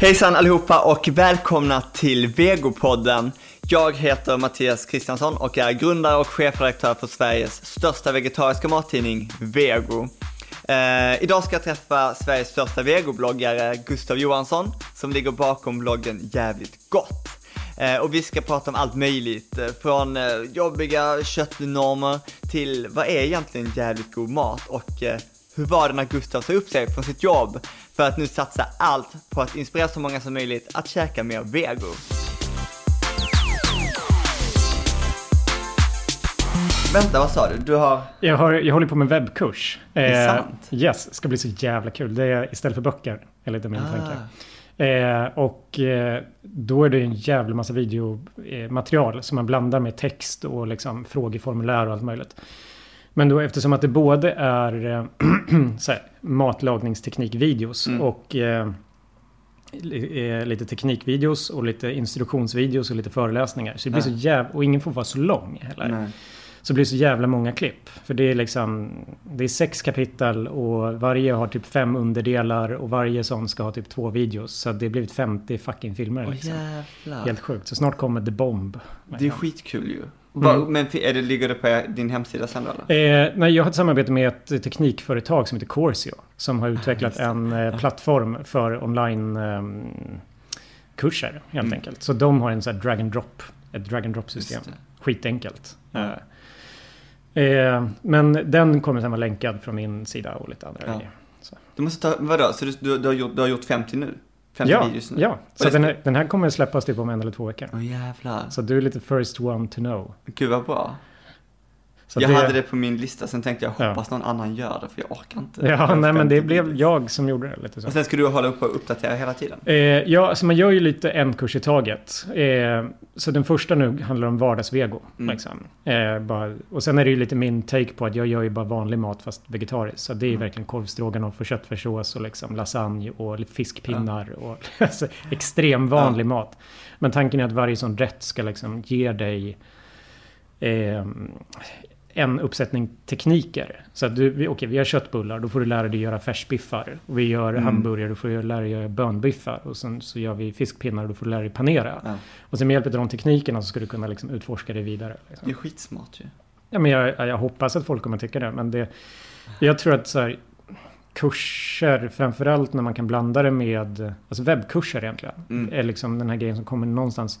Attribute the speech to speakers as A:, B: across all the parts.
A: Hejsan allihopa och välkomna till Vegopodden. Jag heter Mattias Kristiansson och är grundare och chefredaktör för Sveriges största vegetariska mattidning Vego. Eh, idag ska jag träffa Sveriges största vegobloggare Gustav Johansson som ligger bakom bloggen Jävligt Gott. Eh, och vi ska prata om allt möjligt, eh, från eh, jobbiga köttnormer till vad är egentligen jävligt god mat och eh, hur var det när Gustav sa upp sig från sitt jobb för att nu satsa allt på att inspirera så många som möjligt att käka mer vego. Vänta, vad sa du? Du har...
B: Jag, har, jag håller på med webbkurs.
A: Det är sant?
B: Yes, ska bli så jävla kul. Det är istället för böcker, är lite min
A: Ah.
B: tanke. Eh, och eh, då är det en jävla massa videomaterial som man blandar med text och liksom frågeformulär och allt möjligt. Men då eftersom att det både är eh, här, matlagningsteknikvideos
A: Mm.
B: och eh, eh, lite teknikvideos och lite instruktionsvideos och lite föreläsningar. Så det blir
A: Ja.
B: så jävla... Och ingen får vara så lång heller.
A: Nej.
B: Så blir det så jävla många klipp. För det är liksom... Det är sex kapitel och varje har typ fem underdelar och varje sån ska ha typ två videos. Så det har blivit 50 fucking filmer liksom. Helt sjukt. Så snart kommer The Bomb.
A: Det är skitkul ju.
B: Mm.
A: Men är det, ligger det på din hemsida sen då?
B: Eh, nej, jag har ett samarbete med ett teknikföretag som heter Corsio. Som har utvecklat
A: just det.
B: en eh, plattform för online ehm, kurser helt
A: Mm.
B: enkelt. Så de har en sån här drag and drop. Ett drag and drop system.
A: Just det.
B: Skitenkelt. Eh, eh, men den kommer sen vara länkad från min sida och lite andra
A: Ja.
B: grejer.
A: Du måste ta, vadå? Så du, du, du, har gjort, du har gjort 50 nu? 50
B: Ja,
A: videos nu?
B: ja. Så den här, den här kommer släppas typ om en eller två veckor.
A: Åh jävlar.
B: Så du är lite first one to know.
A: Gud vad bra.
B: Så
A: jag hade det på min lista, sen tänkte jag
B: Ja.
A: hoppas någon annan gör det för jag orkar inte.
B: Ja,
A: har
B: nej men det
A: 50
B: blev jag som gjorde det lite så.
A: Och sen ska du hålla upp och uppdatera hela tiden?
B: Eh, ja, alltså man gör ju lite en kurs i taget. Eh, så den första nu handlar om vardagsvego.
A: Mm.
B: Liksom. Eh, bara, och sen är det ju lite min take på att jag gör ju bara vanlig mat fast vegetariskt. Så det är
A: Mm.
B: verkligen korvstroganoff och köttfärssås och liksom lasagne och fiskpinnar. Och, alltså, extrem vanlig mat. Men tanken är att varje sån rätt ska liksom ge dig eh, en uppsättning tekniker. Så att du, vi- okej, vi har köttbullar, då får du lära dig göra färsbiffar. Och vi gör
A: Mm.
B: hamburgare, då får du lära dig göra bönbiffar. Och sen så gör vi fiskpinnar, då får du lära dig panera.
A: Ja.
B: Och sen med hjälp av de teknikerna så ska du kunna liksom utforska det vidare.
A: Det
B: Liksom.
A: är skitsmart ju.
B: Ja, men jag, jag hoppas att folk kommer tycka det. Men det, jag tror att så här, kurser, framförallt när man kan blanda det med, alltså webbkurser egentligen,
A: Mm.
B: är liksom den här grejen som kommer någonstans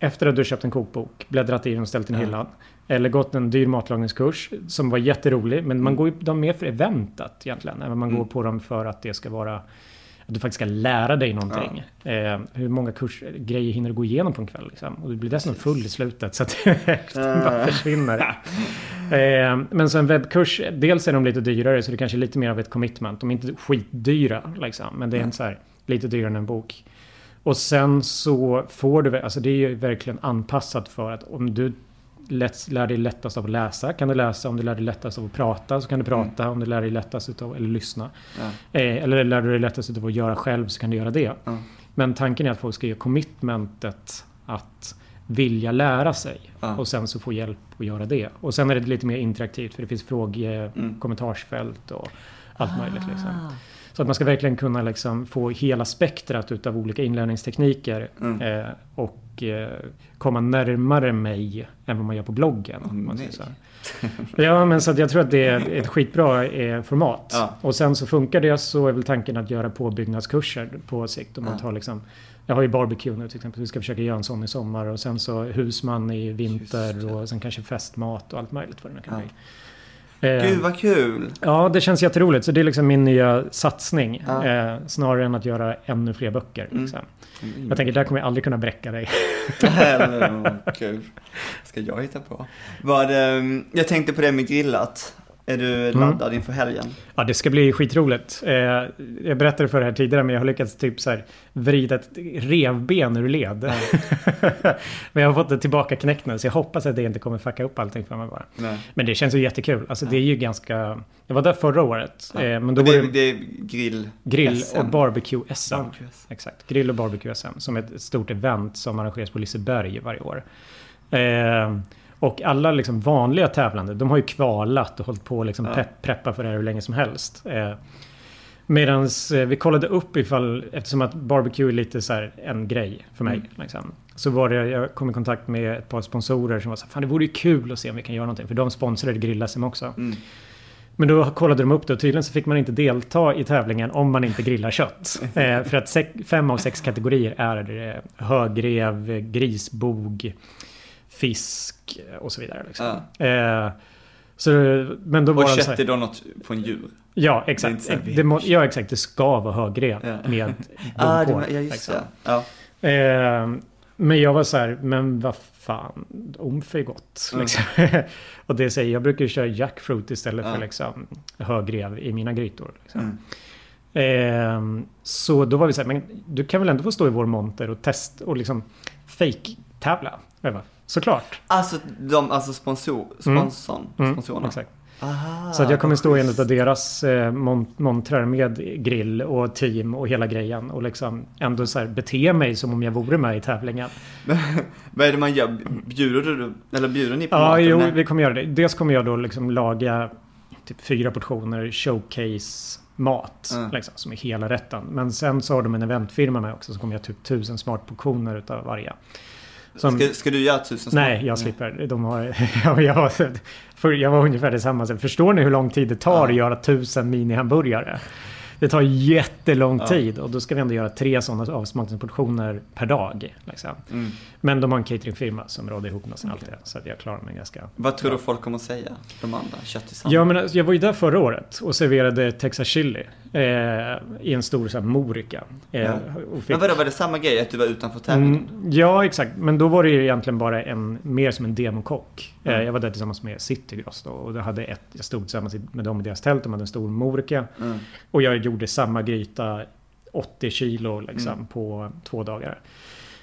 B: efter att du köpt en kokbok, bläddrat i den och ställt den i
A: Ja.
B: hyllan. Eller gått en dyr matlagningskurs som var jätterolig. Men man
A: Mm.
B: går ju dem mer för eventet egentligen. Än man
A: Mm.
B: går på dem för att det ska vara att du faktiskt ska lära dig någonting. Eh, hur många kurs, grejer hinner du gå igenom på en kväll? Liksom? Och du blir dessutom full i slutet så att det bara försvinner. eh, men så en webbkurs, dels är de lite dyrare så det kanske är lite mer av ett commitment. De är inte skitdyra liksom. Men det är
A: Nej.
B: så här, lite dyrare än en bok. Och sen så får du, alltså det är ju verkligen anpassat för att om du lätt, lär dig lättast av att läsa kan du läsa. Om du lär dig lättast av att prata så kan du prata. Om du lär dig lättast utav eller lyssna.
A: Ja.
B: Eh, eller lär du dig lättast utav att göra själv så kan du göra det.
A: Ja.
B: Men tanken är att folk ska göra commitmentet att vilja lära sig.
A: Ja.
B: Och sen så få hjälp att göra det. Och sen är det lite mer interaktivt för det finns fråge,
A: Mm.
B: kommentarsfält och allt möjligt. Liksom.
A: Ah.
B: Så att man ska verkligen kunna liksom få hela spektrat utav olika inlärningstekniker.
A: Mm.
B: Eh, och eh, komma närmare mig än vad man gör på bloggen. om man säger så. Ja, men så att jag tror att det är ett skitbra eh, format.
A: Ja.
B: Och sen så funkar det så är väl tanken att göra påbyggnadskurser på sikt. Om man tar liksom, jag har ju barbecue nu till exempel. Vi ska försöka göra en sån i sommar. Och sen så husman i vinter. Och sen kanske festmat och allt möjligt vad det nu kan
A: Ja.
B: bli.
A: Gud vad kul!
B: Ja, det känns jätteroligt. Så det är liksom min nya satsning.
A: Ja.
B: Eh, snarare än att göra ännu fler böcker.
A: Mm.
B: Liksom. Jag tänker, där kommer jag aldrig kunna bräcka dig.
A: Kul. ska jag hitta på? Vad, ehm, jag tänkte på det med grillat. Är du
B: Mm.
A: laddad inför helgen?
B: Ja, det ska bli skitroligt. Eh, jag berättade för det här tidigare, men jag har lyckats typ så här vrida ett revben ur led. men jag har fått det tillbaka knäckt nu, så jag hoppas att det inte kommer fucka upp allting för mig bara.
A: Nej.
B: Men det känns ju jättekul. Alltså det är ju ganska... Jag var där förra året. Eh, men då
A: Och
B: var
A: det,
B: det
A: det är grill...
B: grill
A: SM.
B: och barbecue-SM.
A: Barbecue.
B: Exakt. Grill och barbecue-SM som är ett stort event som arrangeras på Liseberg varje år. Eh, och alla liksom vanliga tävlande, de har ju kvalat och hållit på att liksom
A: Ja.
B: preppa för det här hur länge som helst. Eh, Medan vi kollade upp ifall, eftersom att barbecue är lite så här en grej för mig.
A: Mm.
B: Liksom, så var det, jag kom i kontakt med ett par sponsorer som var så här, fan det vore ju kul att se om vi kan göra någonting. För de sponsrade grill-SM också.
A: Mm.
B: Men då kollade de upp det och tydligen så fick man inte delta i tävlingen om man inte grillar kött. eh, för att fem av sex kategorier är eh, högrev, grisbog, fisk och så vidare. Liksom.
A: Ja.
B: Eh, så, men då
A: Och kött
B: här,
A: är då något från djur?
B: Ja,
A: Det
B: exakt. Det må,
A: vilt.
B: ja, exakt. Det ska vara högrev
A: Ja.
B: med
A: Ah, det,
B: på.
A: ja, just
B: liksom.
A: det. Ja.
B: Eh, men jag var så här, men vad fan, omf är gott.
A: Mm.
B: Liksom. och det säger, jag brukar köra jackfruit istället för liksom, högrev i mina grytor. Liksom.
A: Mm.
B: Eh, så då var vi så här, men du kan väl ändå få stå i vår monter och testa och liksom fake-tävla? Jag bara, Såklart.
A: Alltså, de, alltså sponsor, sponsorn,
B: Mm,
A: sponsorerna.
B: exakt.
A: Aha,
B: Så jag kommer stå i en av deras eh, mon- montrar med grill och team och hela grejen. Och liksom ändå så här bete mig som om jag vore med i tävlingen.
A: Vad är det man gör? Bjuder du, eller bjuder ni på
B: Ja,
A: maten?
B: jo,
A: Nej.
B: vi kommer göra det. Dels kommer jag då liksom laga typ fyra portioner showcase-mat.
A: Mm.
B: Liksom, som är hela rätten. Men sen så har de en eventfirma med också. Så kommer jag typ tusen smartportioner utav varje. Som,
A: Ska, ska du göra tusen små?
B: nej, jag slipper. De har, jag, var, för, jag var ungefär detsamma. Förstår ni hur lång tid det tar att göra tusen mini-hamburgare? Det tar jättelång
A: Ja.
B: tid och då ska vi ändå göra tre sådana avsmakningsportioner per dag. Liksom.
A: Mm.
B: Men de har en cateringfirma som råder ihop nästan allt det. Så att jag klarar mig ganska
A: Vad tror du folk kommer att säga? De andra? Köttisarna?
B: Ja, men jag var ju där förra året och serverade Texas chili eh, i en stor så här, morika. Eh,
A: Ja.
B: fick,
A: Men vadå, var det samma grej? Att du var utanför tävlingen?
B: mm, ja, exakt. Men då var det ju egentligen bara en, mer som en demokock. Eh,
A: Mm.
B: jag var där tillsammans med Citygross då, och hade ett, jag stod tillsammans med dem i deras tält. De hade en stor morika.
A: Mm.
B: Och jag gjorde samma gryta 80 kilo liksom,
A: Mm.
B: på två dagar.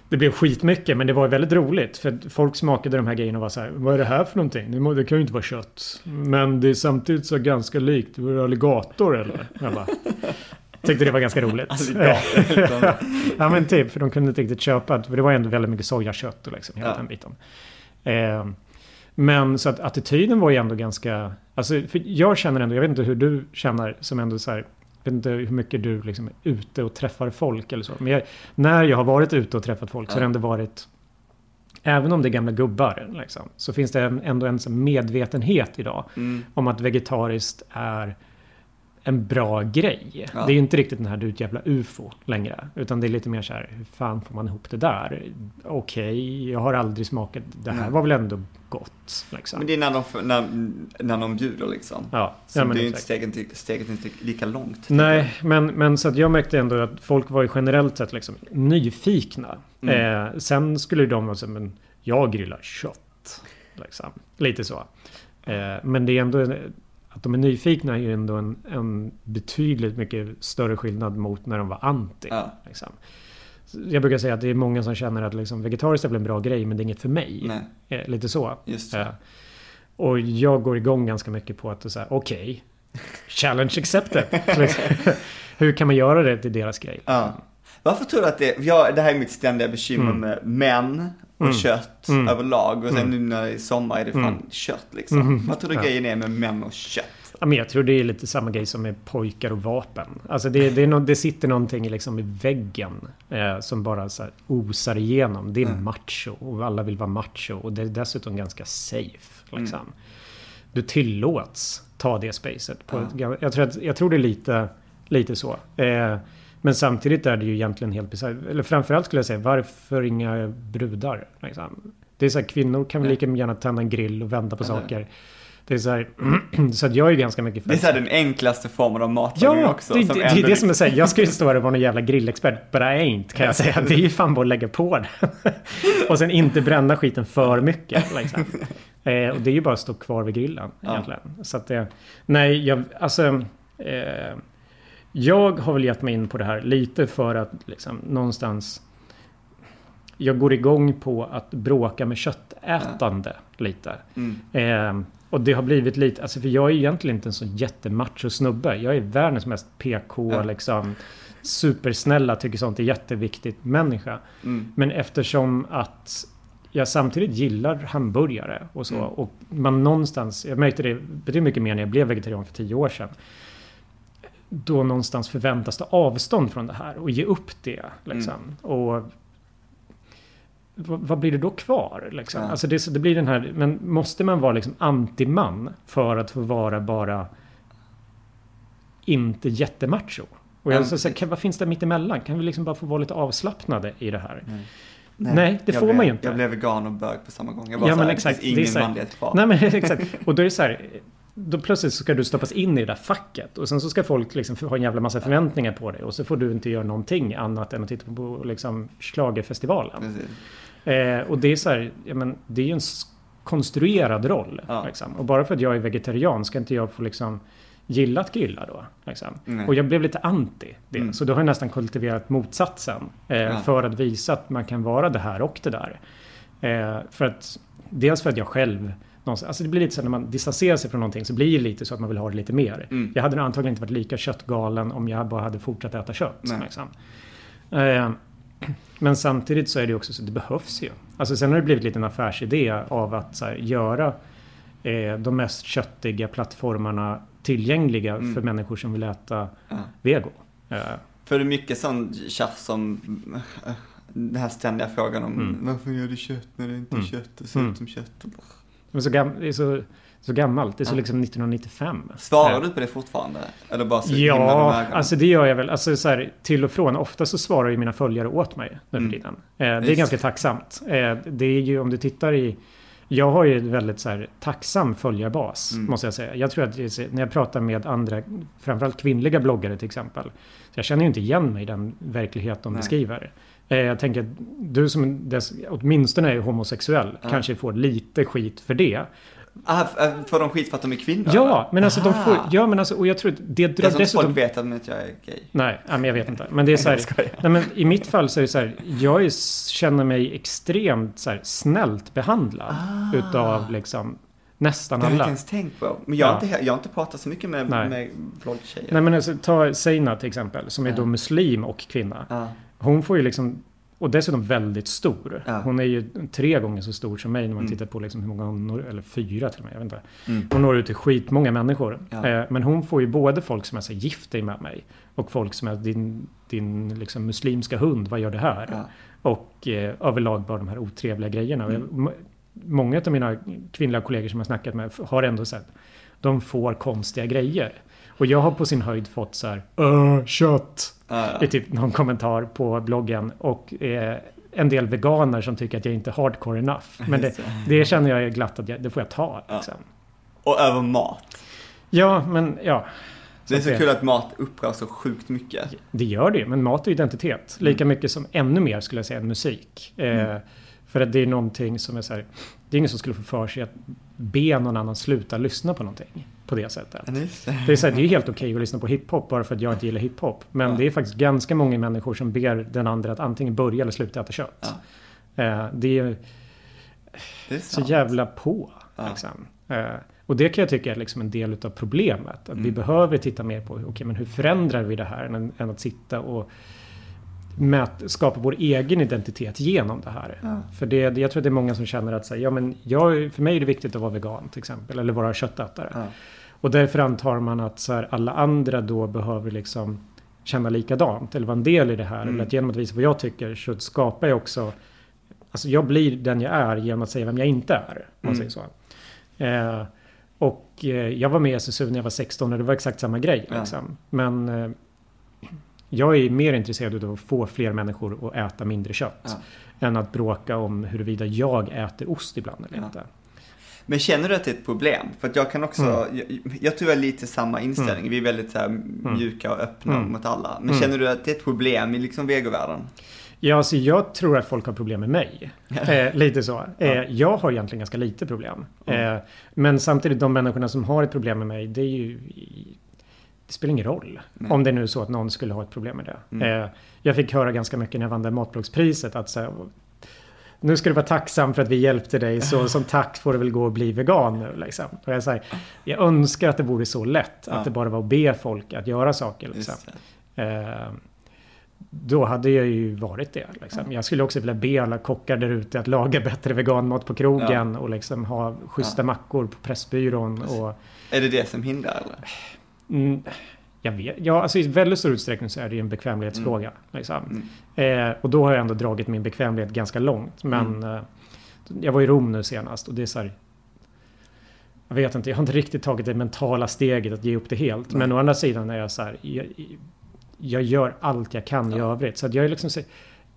B: Det blev skitmycket men det var väldigt roligt. För folk smakade de här grejerna och var så här. Vad är det här för någonting? Det, kan ju inte vara kött. Men det är samtidigt så ganska likt. Var det alligator eller? Jag bara, tyckte det var ganska roligt. Ja men typ. För de kunde inte riktigt köpa. För det var ändå väldigt mycket sojakött och liksom hela
A: Ja.
B: den biten. Eh, men så att attityden var ju ändå ganska... Alltså, för jag känner ändå, jag vet inte hur du känner som ändå så här... Vet inte hur mycket du liksom är ute och träffar folk eller så. Men jag, när jag har varit ute och träffat folk så har det ändå varit... Även om det är gamla gubbar liksom, så finns det ändå en medvetenhet idag
A: Mm.
B: om att vegetariskt är en bra grej.
A: Ja.
B: Det är ju inte riktigt den här du ett jävla ufo längre. Utan det är lite mer så här, hur fan får man ihop det där? Okej, jag har aldrig smakat, det här var väl ändå gott. Liksom.
A: Men det är när de, när, när de bjuder liksom.
B: ja,
A: Så
B: ja,
A: det är ju inte steget, inte- steget inte lika långt.
B: Nej, men, men så att jag märkte ändå att folk var ju generellt sett liksom nyfikna.
A: Mm.
B: Eh, sen skulle de vara så men jag grillar kött. Liksom. Lite så. Eh, men det är ändå att de är nyfikna är ju ändå en, en betydligt mycket större skillnad mot när de var anti.
A: Ja.
B: Liksom. Jag brukar säga att det är många som känner att liksom, vegetariskt är väl en bra grej men det är inget för mig.
A: Nej,
B: Eh, lite så.
A: just
B: Eh, och jag går igång ganska mycket på att okej, challenge accepted. Hur kan man göra det till deras grej?
A: Ja. Varför tror du att det, ja, det här är mitt ständiga bekymmer
B: Mm.
A: med män och
B: Mm.
A: kött
B: Mm.
A: överlag. Och sen
B: Mm.
A: nu när det är sommar är det fan
B: Mm.
A: kött liksom.
B: Mm.
A: Vad tror du
B: Ja.
A: grejen är med män och kött?
B: Ja, men jag tror det är lite samma grej som med pojkar och vapen. Alltså det, det, no, det sitter någonting liksom i väggen eh, som bara så osar igenom. Det är
A: Mm.
B: macho och alla vill vara macho och det är dessutom ganska safe. Liksom.
A: Mm.
B: Du tillåts ta det spacet. På ett, gan- jag, tror att, jag tror det är lite, lite så. Eh, men samtidigt är det ju egentligen helt bisarrt. Eller framförallt skulle jag säga, varför inga brudar? Liksom? Det är så här, kvinnor kan väl lika gärna tända en grill och vända på saker. Det är så här, så att jag är ganska mycket för
A: Det är så här den enklaste formen av matlagning
B: Ja,
A: också.
B: det,
A: som
B: det, det är det som är säger. Jag ju stå här och vara någon jävla grillexpert. But I ain't kan jag säga. Det är ju fan bara att lägga på det. och sen inte bränna skiten för mycket. Liksom. Eh, och det är ju bara att stå kvar vid grillen
A: Ja.
B: egentligen. Så att det, nej, jag, alltså. Eh, jag har väl gett mig in på det här lite för att liksom någonstans. Jag går igång på att bråka med köttätande lite.
A: Mm.
B: Eh, och det har blivit lite, alltså för jag är egentligen inte en så jättemacho snubbe. Jag är världens mest PK,
A: Ja.
B: liksom supersnälla, tycker sånt är jätteviktigt människa.
A: Mm.
B: Men eftersom att jag samtidigt gillar hamburgare och så.
A: Mm.
B: Och man någonstans, jag märkte det betydligt mycket mer när jag blev vegetarian för tio år sedan. då någonstans förväntas ta avstånd från det här och ge upp det. Liksom.
A: Mm.
B: Och vad, blir det då kvar? Liksom?
A: Ja.
B: Alltså det, det blir den här, men måste man vara liksom anti-man för att få vara bara inte jättemacho? Och jag så,
A: precis.
B: kan, vad finns det mittemellan? Kan vi liksom bara få vara lite avslappnade i det här?
A: Nej,
B: Nej, det får
A: blev,
B: man ju inte.
A: Jag blev vegan och bög på samma gång. Jag bara
B: Ja,
A: så
B: men
A: här,
B: exakt.
A: det finns
B: Det är
A: ingen
B: så här-
A: manlighet kvar.
B: Nej men exakt. Och då är det så här. Då plötsligt så ska du stoppas in i det där facket. Och sen så ska folk liksom ha en jävla massa förväntningar på dig. Och så får du inte göra någonting annat än att titta på liksom schlagerfestivalen.
A: Precis.
B: Eh, och det är så här, ja, men det är ju en konstruerad roll.
A: Ja.
B: Liksom. Och bara för att jag är vegetarian ska inte jag få liksom gilla att grilla då. Liksom. Och jag blev lite anti det.
A: Mm.
B: Så då har jag nästan kultiverat motsatsen. Eh,
A: Ja.
B: För att visa att man kan vara det här och det där. Eh, för att, dels för att jag själv Alltså det blir lite så när man distanserar sig från någonting så blir det lite så att man vill ha det lite mer.
A: Mm.
B: Jag hade antagligen inte varit lika köttgalen om jag bara hade fortsatt äta kött. Liksom. Eh, men samtidigt så är det också så att det behövs ju. Alltså sen har det blivit lite en affärsidé av att här, göra eh, de mest köttiga plattformarna tillgängliga
A: Mm.
B: för människor som vill äta
A: Ja.
B: vego. Eh,
A: För det är mycket sån tjafs om äh, den här ständiga frågan om
B: Mm.
A: varför gör du kött när det inte är
B: Mm.
A: kött? Det ser
B: Mm.
A: ut som kött.
B: men så, gam- så, så gammalt. Det är så liksom 1995.
A: Svarar du på det fortfarande? Eller bara så
B: Ja, alltså det gör jag väl. Alltså så här, till och från. Ofta så svarar ju mina följare åt mig nu för
A: Mm.
B: tiden. Eh, det är ganska tacksamt. Eh, det är ju om du tittar i... Jag har ju en väldigt så här, tacksam följarbas,
A: Mm.
B: måste jag säga. Jag tror att är när jag pratar med andra, framförallt kvinnliga bloggare till exempel. Så jag känner ju inte igen mig i den verklighet de
A: Nej.
B: beskriver. Eh, jag tänker att du som dess, åtminstone är homosexuell
A: Ja.
B: kanske får lite skit för det.
A: Ah, f- äh, får de skit för att de är kvinnor?
B: Ja, men alltså de får...
A: Aha.
B: Ja, men alltså, och jag tror att det drar dessutom...
A: folk vet att jag är gay.
B: Nej, men jag vet inte. Men det är så här, nej, men I mitt fall så är det så här. Jag är, känner mig extremt så här, snällt behandlad.
A: Ah.
B: Utav liksom nästan
A: Det har jag inte
B: alla.
A: ens tänkt på. Men jag, har
B: Ja.
A: inte, jag har inte pratat så mycket med,
B: Nej.
A: med bloggtjejer.
B: Nej men alltså, ta Seina till exempel. Som är
A: Ja.
B: då muslim och kvinna.
A: Ja.
B: Hon får ju liksom och dessutom väldigt stor.
A: Ja.
B: Hon är ju tre gånger så stor som mig när man
A: Mm.
B: tittar på liksom hur många hon når, eller fyra till och med, jag vet inte.
A: Mm.
B: Hon når ut till skitmånga människor.
A: Ja.
B: Eh, men hon får ju både folk som är så gift dig med mig och folk som är din, din liksom, muslimska hund, vad gör det här?
A: Ja.
B: Och eh, överlag bara de här otrevliga grejerna.
A: Mm.
B: många av mina kvinnliga kollegor som jag snackat med har ändå sett de får konstiga grejer. Och jag har på sin höjd fått så här "Öh, kött
A: Ja,
B: i typ någon kommentar på bloggen. Och eh, en del veganer som tycker att jag inte är hardcore enough. Men det, det känner jag är glatt att jag, det får jag ta.
A: Ja.
B: Liksom.
A: Och över mat.
B: Ja, men ja.
A: Det är
B: att
A: så kul att mat upprör så sjukt mycket.
B: Det gör det ju, men mat är identitet. Lika mycket som ännu mer skulle jag säga än musik. Eh,
A: Mm.
B: för att det är någonting som är så här. Det är ingen som skulle få för sig att be någon annan sluta lyssna på någonting. På det sättet.
A: Ja, det.
B: Är, så här, det är helt okej att lyssna på hiphop bara för att jag inte gillar hiphop. Men
A: Ja.
B: det är faktiskt ganska många människor som ber den andra att antingen börja eller sluta äta kött. Eh, det är
A: Det är
B: så jävla på.
A: Ja.
B: Liksom. Eh, och det kan jag tycka är liksom en del av problemet. Att vi
A: Mm.
B: behöver titta mer på okay, men hur förändrar vi det här än, än att sitta och mät, skapa vår egen identitet genom det här.
A: Ja.
B: För det, jag tror att det är många som känner att säga, ja, men jag, för mig är det viktigt att vara vegan till exempel. Eller vara köttätare.
A: Ja.
B: Och därför antar man att så här, alla andra då behöver liksom känna likadant. Eller vara en del i det här.
A: Mm.
B: Eller att genom att visa vad jag tycker så skapar jag också Alltså jag blir den jag är genom att säga vem jag inte är. Om man
A: Mm.
B: säger så. Eh, och eh, jag var med i SSU när jag var 16 och det var exakt samma grej. Liksom. Men eh, jag är mer intresserad av att få fler människor att äta mindre kött.
A: Ja.
B: Än att bråka om huruvida jag äter ost ibland eller
A: Ja.
B: inte.
A: Men känner du att det är ett problem? För att jag kan också,
B: Mm.
A: jag, jag tror jag har lite samma inställning. Vi är väldigt så här, mjuka och öppna
B: Mm.
A: mot alla. Men
B: Mm.
A: känner du att det är ett problem i liksom vegovärlden?
B: Ja, alltså jag tror att folk har problem med mig. Eh, lite så. Eh, jag har egentligen ganska lite problem.
A: Mm.
B: Eh, men samtidigt, de människorna som har ett problem med mig, det är ju... Det spelar ingen roll.
A: Nej.
B: Om det nu är så att någon skulle ha ett problem med det.
A: Mm.
B: Eh, jag fick höra ganska mycket när jag vann det matbloggspriset att så här, nu ska du vara tacksam för att vi hjälpte dig så som tack får du väl gå och bli vegan nu. Liksom. Och jag, säger, jag önskar att det vore så lätt.
A: Ja.
B: Att det bara var att be folk att göra saker. Liksom. Eh, då hade jag ju varit det. Liksom. Jag skulle också vilja be alla kockar där ute att laga bättre veganmat på krogen och liksom ha schyssta
A: Ja.
B: mackor på Pressbyrån.
A: Precis.
B: Och,
A: Är det det som hindrar eller?
B: Mm, Jag vet, ja, alltså i väldigt stor utsträckning så är det ju en bekvämlighetsfråga.
A: Mm.
B: Liksom. Eh, och då har jag ändå dragit min bekvämlighet ganska långt. Men eh, jag var i Rom nu senast och det är så här, Jag vet inte, jag har inte riktigt tagit det mentala steget att ge upp det helt. Men å andra sidan är jag så här, jag, jag gör allt jag kan i övrigt. Så jag är liksom så,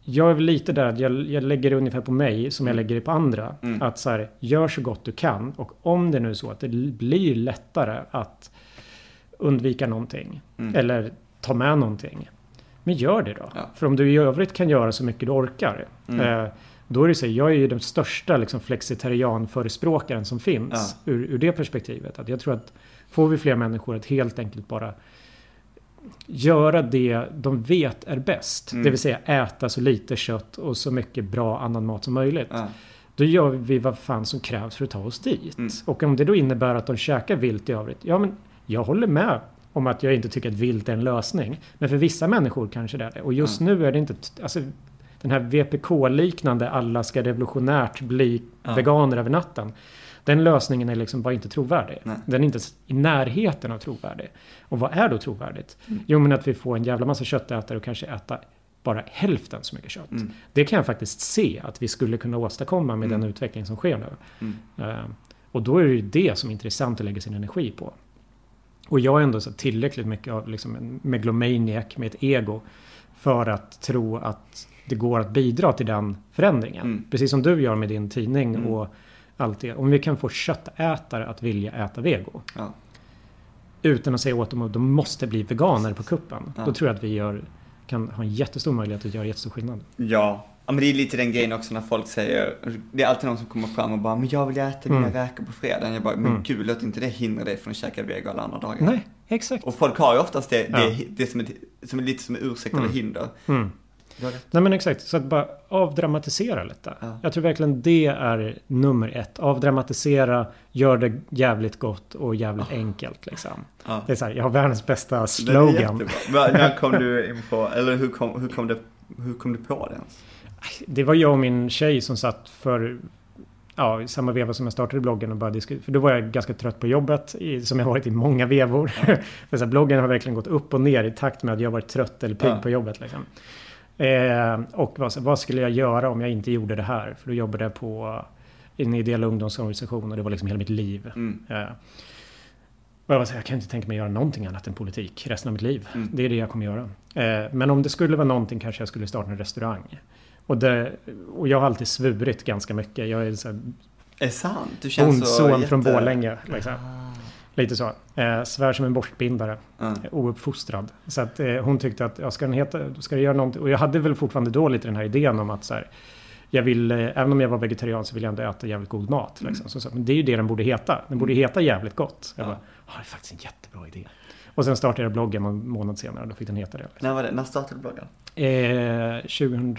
B: jag är lite där att jag, jag lägger det ungefär på mig som jag lägger det på andra.
A: Mm.
B: Att så här, gör så gott du kan. Och om det nu är så att det blir lättare att undvika någonting.
A: Mm.
B: Eller ta med någonting. Men gör det då.
A: Ja.
B: För om du i övrigt kan göra så mycket du orkar.
A: Mm.
B: Eh, då är det så, jag är ju den största liksom, flexitarianförespråkaren som finns. Ur, ur det perspektivet. Att jag tror att får vi fler människor att helt enkelt bara göra det de vet är bäst.
A: Mm.
B: Det vill säga äta så lite kött och så mycket bra annan mat som möjligt.
A: Ja.
B: Då gör vi vad fan som krävs för att ta oss dit.
A: Mm.
B: Och om det då innebär att de käkar vilt i övrigt. Ja men jag håller med om att jag inte tycker att vilt är en lösning. Men för vissa människor kanske det är det. Och just nu är det inte... Alltså, den här VPK-liknande alla ska revolutionärt bli
A: Ja.
B: veganer över natten. Den lösningen är liksom bara inte trovärdig.
A: Nej.
B: Den är inte i närheten av trovärdig. Och vad är då trovärdigt?
A: Mm.
B: Jo men att vi får en jävla massa köttätare och kanske äta bara hälften så mycket kött.
A: Mm.
B: Det kan jag faktiskt se att vi skulle kunna åstadkomma med
A: Mm.
B: den utveckling som sker nu.
A: Mm.
B: Eh, och då är det ju det som är intressant att lägga sin energi på. Och jag är ändå så tillräckligt mycket av liksom en megalomaniac med ett ego för att tro att det går att bidra till den förändringen.
A: Mm.
B: Precis som du gör med din tidning
A: Mm.
B: och allt det. Om vi kan få köttätare att vilja äta vego.
A: Ja.
B: Utan att säga åt dem att de måste bli veganer på kuppen.
A: Ja.
B: Då tror jag att vi gör, kan ha en jättestor möjlighet att göra jättestor skillnad.
A: Ja. Ja, men det är lite den grejen också när folk säger, det är alltid någon som kommer fram och bara, men jag vill äta mina
B: Mm.
A: räkor på fredagen. Jag bara, men
B: Mm.
A: gud låt inte det hindra dig från att käka vego alla andra dagar.
B: Nej, exakt.
A: Och folk har ju oftast det, det,
B: Ja.
A: det som, är, som är lite som ursäkt
B: Mm.
A: eller hinder.
B: Mm. Nej men exakt, så att bara avdramatisera lite.
A: Ja.
B: Jag tror verkligen det är nummer ett. Avdramatisera, gör det jävligt gott och jävligt enkelt liksom.
A: Ja.
B: Det är så här, jag har världens bästa slogan.
A: När kom du in på, eller hur kom, hur kom, det, hur kom du på det ens?
B: Det var jag och min tjej som satt för Ja, i samma veva som jag startade bloggen och bara diskuterade. För då var jag ganska trött på jobbet, i, som jag varit i många vevor. så här, bloggen har verkligen gått upp och ner i takt med att jag varit trött eller pigg
A: Ja.
B: på jobbet. Liksom. Eh, och vad, vad skulle jag göra om jag inte gjorde det här? För då jobbade jag på en ideell ungdomsorganisation och det var liksom hela mitt liv.
A: Mm.
B: Eh, och jag, var så här, jag kan inte tänka mig göra någonting annat än politik resten av mitt liv.
A: Mm.
B: Det är det jag kommer göra. Eh, men om det skulle vara någonting kanske jag skulle starta en restaurang. Och, det, och jag har alltid svurit ganska mycket. Jag är så här
A: Är sant? Du känns så
B: bondson från
A: jätte-
B: Borlänge. Liksom.
A: Ah.
B: Lite så. Eh, svär som en borstbindare.
A: Ja.
B: Ouppfostrad. Så att eh, hon tyckte att, ja, ska den heta, ska det göra någonting? Och jag hade väl fortfarande då lite den här idén om att så här, jag vill, eh, även om jag var vegetarian så vill jag ändå äta jävligt god mat. Liksom. Så, så, men det är ju det den borde heta. Den borde heta jävligt gott. Jag
A: Mm. Ja.
B: bara, ja, det är faktiskt en jättebra idé. Och sen startade jag bloggen en månad senare. Då fick den heta det.
A: När var det? När startade du bloggen?
B: Eh, 2000,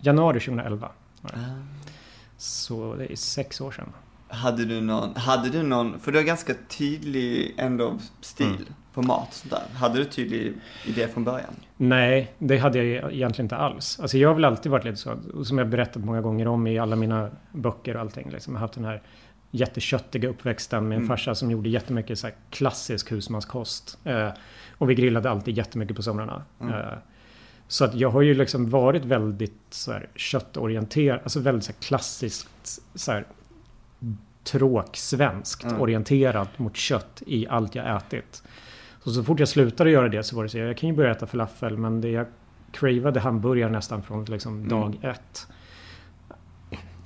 B: januari 2011.
A: Ah.
B: Så det är sex år sedan.
A: Hade du någon, hade du någon, för du har ganska tydlig ändå stil
B: Mm.
A: på mat och sånt där. Hade du tydlig idé från början?
B: Nej, det hade jag egentligen inte alls. Alltså jag har väl alltid varit lite så, som jag berättat många gånger om i alla mina böcker och allting. Liksom. Jag har haft den här jätteköttiga uppväxten med en
A: Mm.
B: farsa som gjorde jättemycket så här klassisk husmanskost. Eh, och vi grillade alltid jättemycket på somrarna.
A: Mm.
B: Eh, så att jag har ju liksom varit väldigt så här, köttorienterad, alltså väldigt så här, klassiskt så här, tråksvenskt
A: Mm.
B: orienterad mot kött i allt jag ätit. Så, så fort jag slutade göra det så var det så jag kan ju börja äta falafel men det jag cravade hamburgare nästan från liksom
A: Mm.
B: dag ett.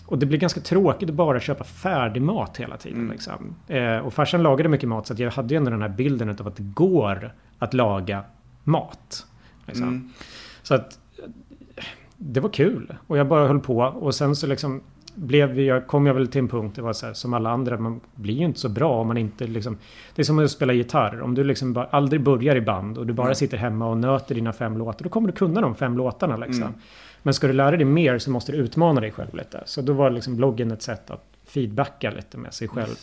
B: Och det blir ganska tråkigt att bara köpa färdig mat hela tiden.
A: Mm.
B: Liksom. Eh, och farsan lagade mycket mat så att jag hade ju ändå den här bilden av att det går att laga mat. Liksom.
A: Mm.
B: Så att det var kul. Och jag bara höll på. Och sen så liksom blev jag, kom jag väl till en punkt, det var så här, som alla andra, man blir ju inte så bra om man inte liksom... Det är som att spela gitarr. Om du liksom bara aldrig börjar i band och du bara
A: Nej.
B: sitter hemma och nöter dina fem låtar, då kommer du kunna de fem låtarna liksom.
A: Mm.
B: Men ska du lära dig mer så måste du utmana dig själv lite. Så då var liksom bloggen ett sätt att feedbacka lite med sig själv.